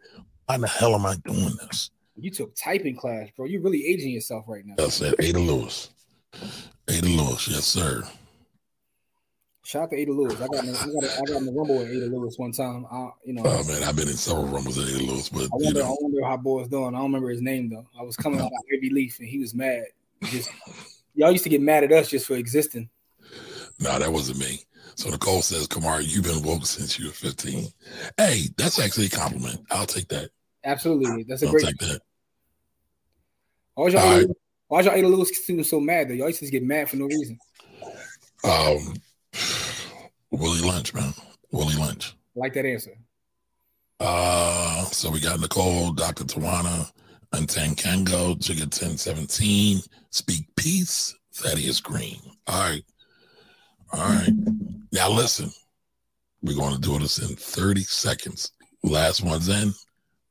why the hell am I doing this? You took typing class, bro. You're really aging yourself right now. I said, Ada Lewis. Ada Lewis, yes, sir. Shout out to Ada Lewis. I got in, I got in- I got in the rumble with Ada Lewis one time. I, you know, Oh man, I've been in several rumbles with Ada Lewis, but I you wonder, I wonder how boy was doing. I don't remember his name though. I was coming out of Ivy Leaf and he was mad. Just y'all used to get mad at us just for existing. no, that wasn't me. So Nicole says, Kamar, you've been woke since you were 15. Hey, that's actually a compliment. I'll take that. Absolutely, that's a I'll great. take that. Why was y'all, All right. why was y'all Ada Lewis students so mad though? Y'all used to get mad for no reason. Um, Willie Lynch, man. Willie Lynch. I like that answer. Uh, so we got Nicole, Dr. Tawana, Untan Kango, Jigga 1017, Speak Peace, Thaddeus Green. All right. All right. Now listen, we're going to do this in 30 seconds. Last one's in.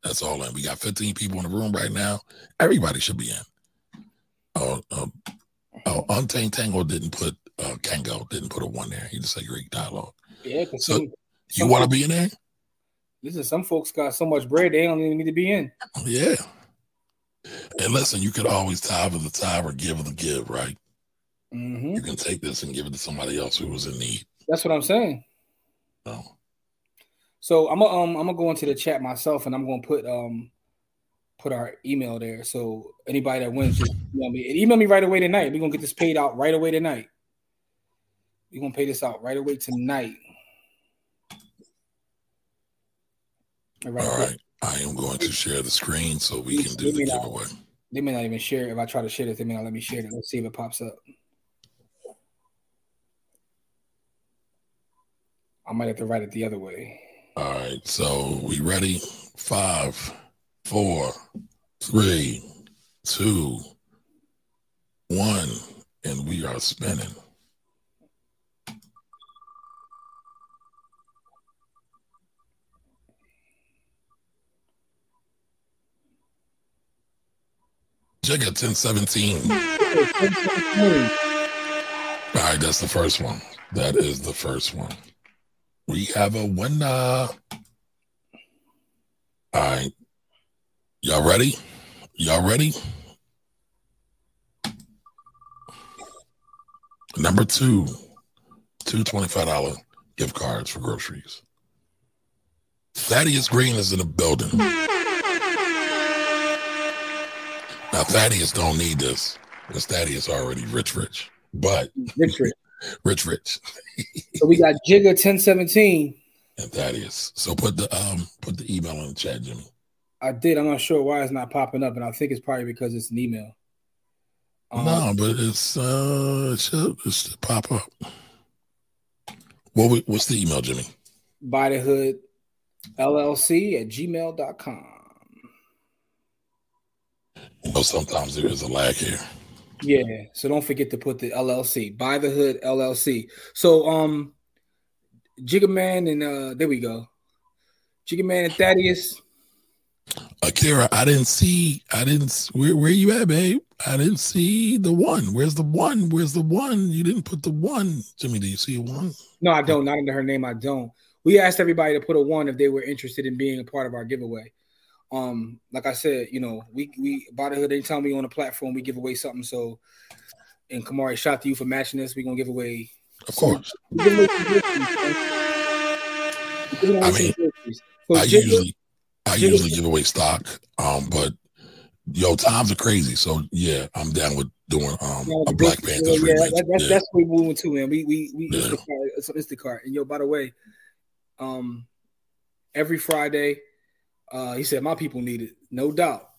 That's all in. We got 15 people in the room right now. Everybody should be in. Oh, um, oh, Untamed Tango didn't put uh Kango didn't put a one there. He just said Greek dialogue. Yeah, So you want to be in there? listen, some folks got so much bread they don't even need to be in. Yeah. And listen, you could always tithe of the tithe or give of the give, right? hmm You can take this and give it to somebody else who was in need. That's what I'm saying. So, So I'm gonna um I'm gonna go into the chat myself and I'm gonna put um put our email there. So anybody that wins, just email me. And email me right away tonight. We're gonna get this paid out right away tonight. We're gonna pay this out right away tonight. All right. all right. I am going to share the screen so we can do the giveaway. They may not even share it. If I try to share it, they may not let me share it. Let's see if it pops up. I might have to write it the other way. All right. So we ready? Five, four, three, two, one, and we are spinning. Jigga 1017. All right, that's the first one. That is the first one. We have a winner. All right. Y'all ready? Y'all ready? Number two, two $25 gift cards for groceries. Thaddeus Green is in the building. Now, Thaddeus don't need this because Thaddeus already rich, rich. But Rich Rich. rich, rich, So we got Jigga 1017. and Thaddeus. So put the um put the email in the chat, Jimmy. I did. I'm not sure why it's not popping up, and I think it's probably because it's an email. Um, no, but it's uh it should, it should pop up. What what's the email, Jimmy? Buy the Hood LLC at gmail.com. Know, sometimes there is a lag here. Yeah. So don't forget to put the LLC. Buy the Hood LLC. So um Jigga Man and uh there we go. Jigga Man and Thaddeus. Akira, I didn't see. I didn't. Where where you at, babe? I didn't see the one. Where's the one? Where's the one? You didn't put the one, Jimmy. Do you see a one? No, I don't. Not under her name. I don't. We asked everybody to put a one if they were interested in being a part of our giveaway. Um, like I said, you know, we we Buy the Hood anytime we on a platform, we give away something. So, and Camari, shout out to you for matching this. We're gonna give away. Of course. away some jerseys, man. We give away I mean. So I Jigga- usually I Jigga- usually give away stock. Um, but yo, times are crazy. So yeah, I'm down with doing um Yeah, a Black Panthers yeah, that- that's Yeah. that's what we're moving to, man. We we we Yeah. Instacart, it's Instacart. And yo, by the way, um, every Friday, uh, he said my people need it, no doubt.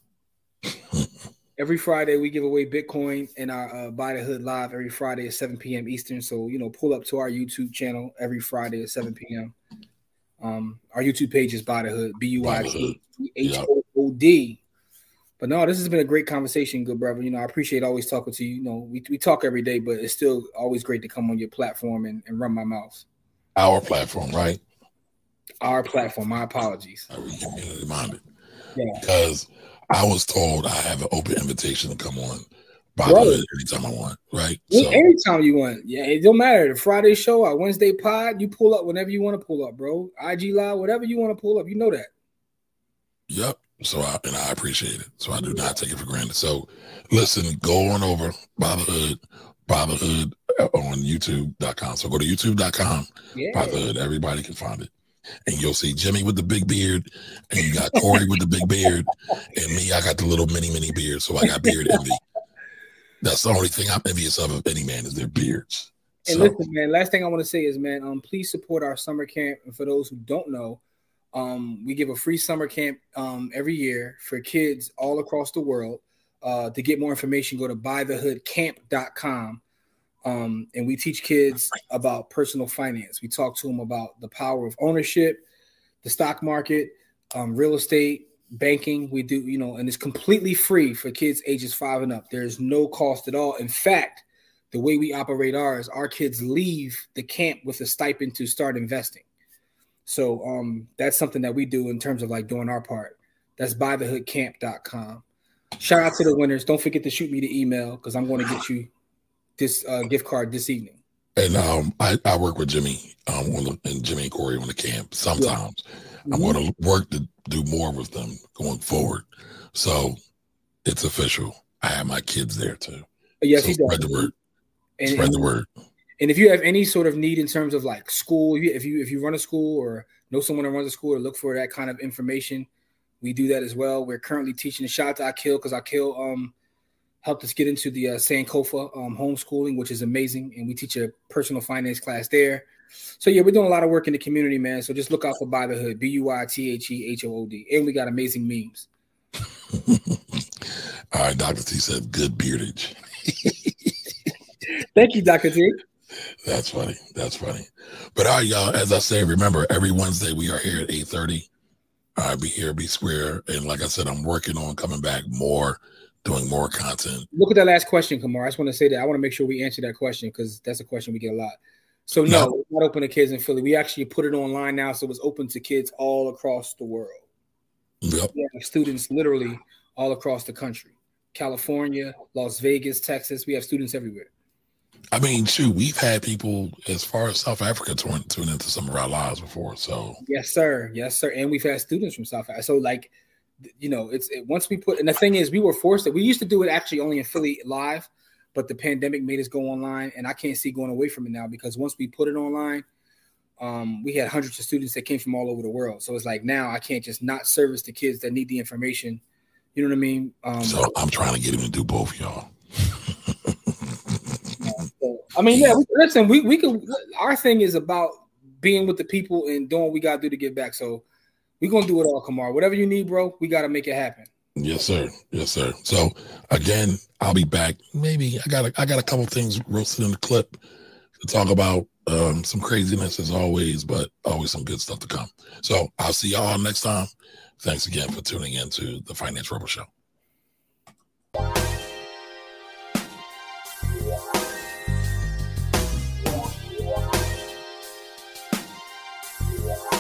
every Friday we give away Bitcoin in our uh, Buy the Hood live every Friday at 7 p.m. Eastern. So you know, pull up to our YouTube channel every Friday at 7 p.m. Um, our YouTube page is Buy the Hood, B U I T H O O D. But no, this has been a great conversation, good brother. You know, I appreciate always talking to you. You know, we, we talk every day, but it's still always great to come on your platform and, and run my mouth. Our platform, right? Our platform. My apologies. Are we community minded? Yeah. Because I was told I have an open invitation to come on by Right. anytime I want, right? Yeah, So Anytime you want. Yeah, it don't matter. The Friday show, our Wednesday pod, you pull up whenever you want to pull up, bro. IG live, whatever you want to pull up. You know that. Yep. So I and I appreciate it. So I do not take it for granted. So listen, go on over Buy the Hood, Buy the Hood uh, on YouTube.com. So go to YouTube.com, Yeah. Buy the Hood. Everybody can find it. And you'll see Jimmy with the big beard, and you got Corey with the big beard, and me, I got the little mini mini beard. So I got beard envy. That's the only thing I'm envious of of any man is their beards. And So listen, man, last thing I want to say is, man, um, please support our summer camp. And for those who don't know, um, we give a free summer camp um, every year for kids all across the world. Uh, to get more information, go to buythehoodcamp.com. Um, and we teach kids about personal finance. We talk to them about the power of ownership, the stock market, um, real estate, banking. We do, you know, and it's completely free for kids ages five and up. There's no cost at all. In fact, the way we operate ours, our kids leave the camp with a stipend to start investing. So um, that's something that we do in terms of like doing our part. That's buythehoodcamp.com. Shout out to the winners. Don't forget to shoot me the email because I'm going to get you this uh, gift card this evening. and um I, I work with Jimmy um on the, and Jimmy and Corey on the camp sometimes. I'm going to work to do more with them going forward. So it's official. I have my kids there too. Yes, so he does. spread the word. And, Spread and- the word. And if you have any sort of need in terms of like school, if you if you, if you run a school or know someone that runs a school or look for that kind of information, we do that as well. We're currently teaching. Shout out to Akil because Akil um helped us get into the uh, Sankofa um, homeschooling, which is amazing, and we teach a personal finance class there. So yeah, we're doing a lot of work in the community, man. So just look out for Buy the Hood, B U I T H E H O O D, and we got amazing memes. All right, Dr. T said good beardage. Thank you, Doctor T. That's funny. That's funny. But all right, y'all, as I say, remember every Wednesday we are here at 8:30. All right, be here, be square. And like I said, I'm working on coming back more, doing more content. Look at that last question, Kamar. I just want to say that I want to make sure we answer that question because that's a question we get a lot. So no, No. it's not open to kids in Philly. We actually put it online now, so it's open to kids all across the world. Yep. We have students literally all across the country. California, Las Vegas, Texas. We have students everywhere. I mean, shoot, we've had people as far as South Africa tune, tune into some of our lives before. So Yes, sir. Yes, sir. And we've had students from South Africa. So like, you know, it's it, once we put and the thing is, we were forced to. We used to do it actually only in Philly live, but the pandemic made us go online, and I can't see going away from it now because once we put it online, um, we had hundreds of students that came from all over the world. So it's like now I can't just not service the kids that need the information. You know what I mean? Um, so I'm trying to get him to do both, y'all. I mean, yeah. We, listen, we we could. Our thing is about being with the people and doing what we gotta do to get back. So we're gonna do it all, Kamar. Whatever you need, bro, we gotta make it happen. Yes, sir. Yes, sir. So again, I'll be back. Maybe I got a, I got a couple things roasted in the clip to talk about. Um, some craziness as always, but always some good stuff to come. So I'll see y'all next time. Thanks again for tuning in to the Finance Rebel Show.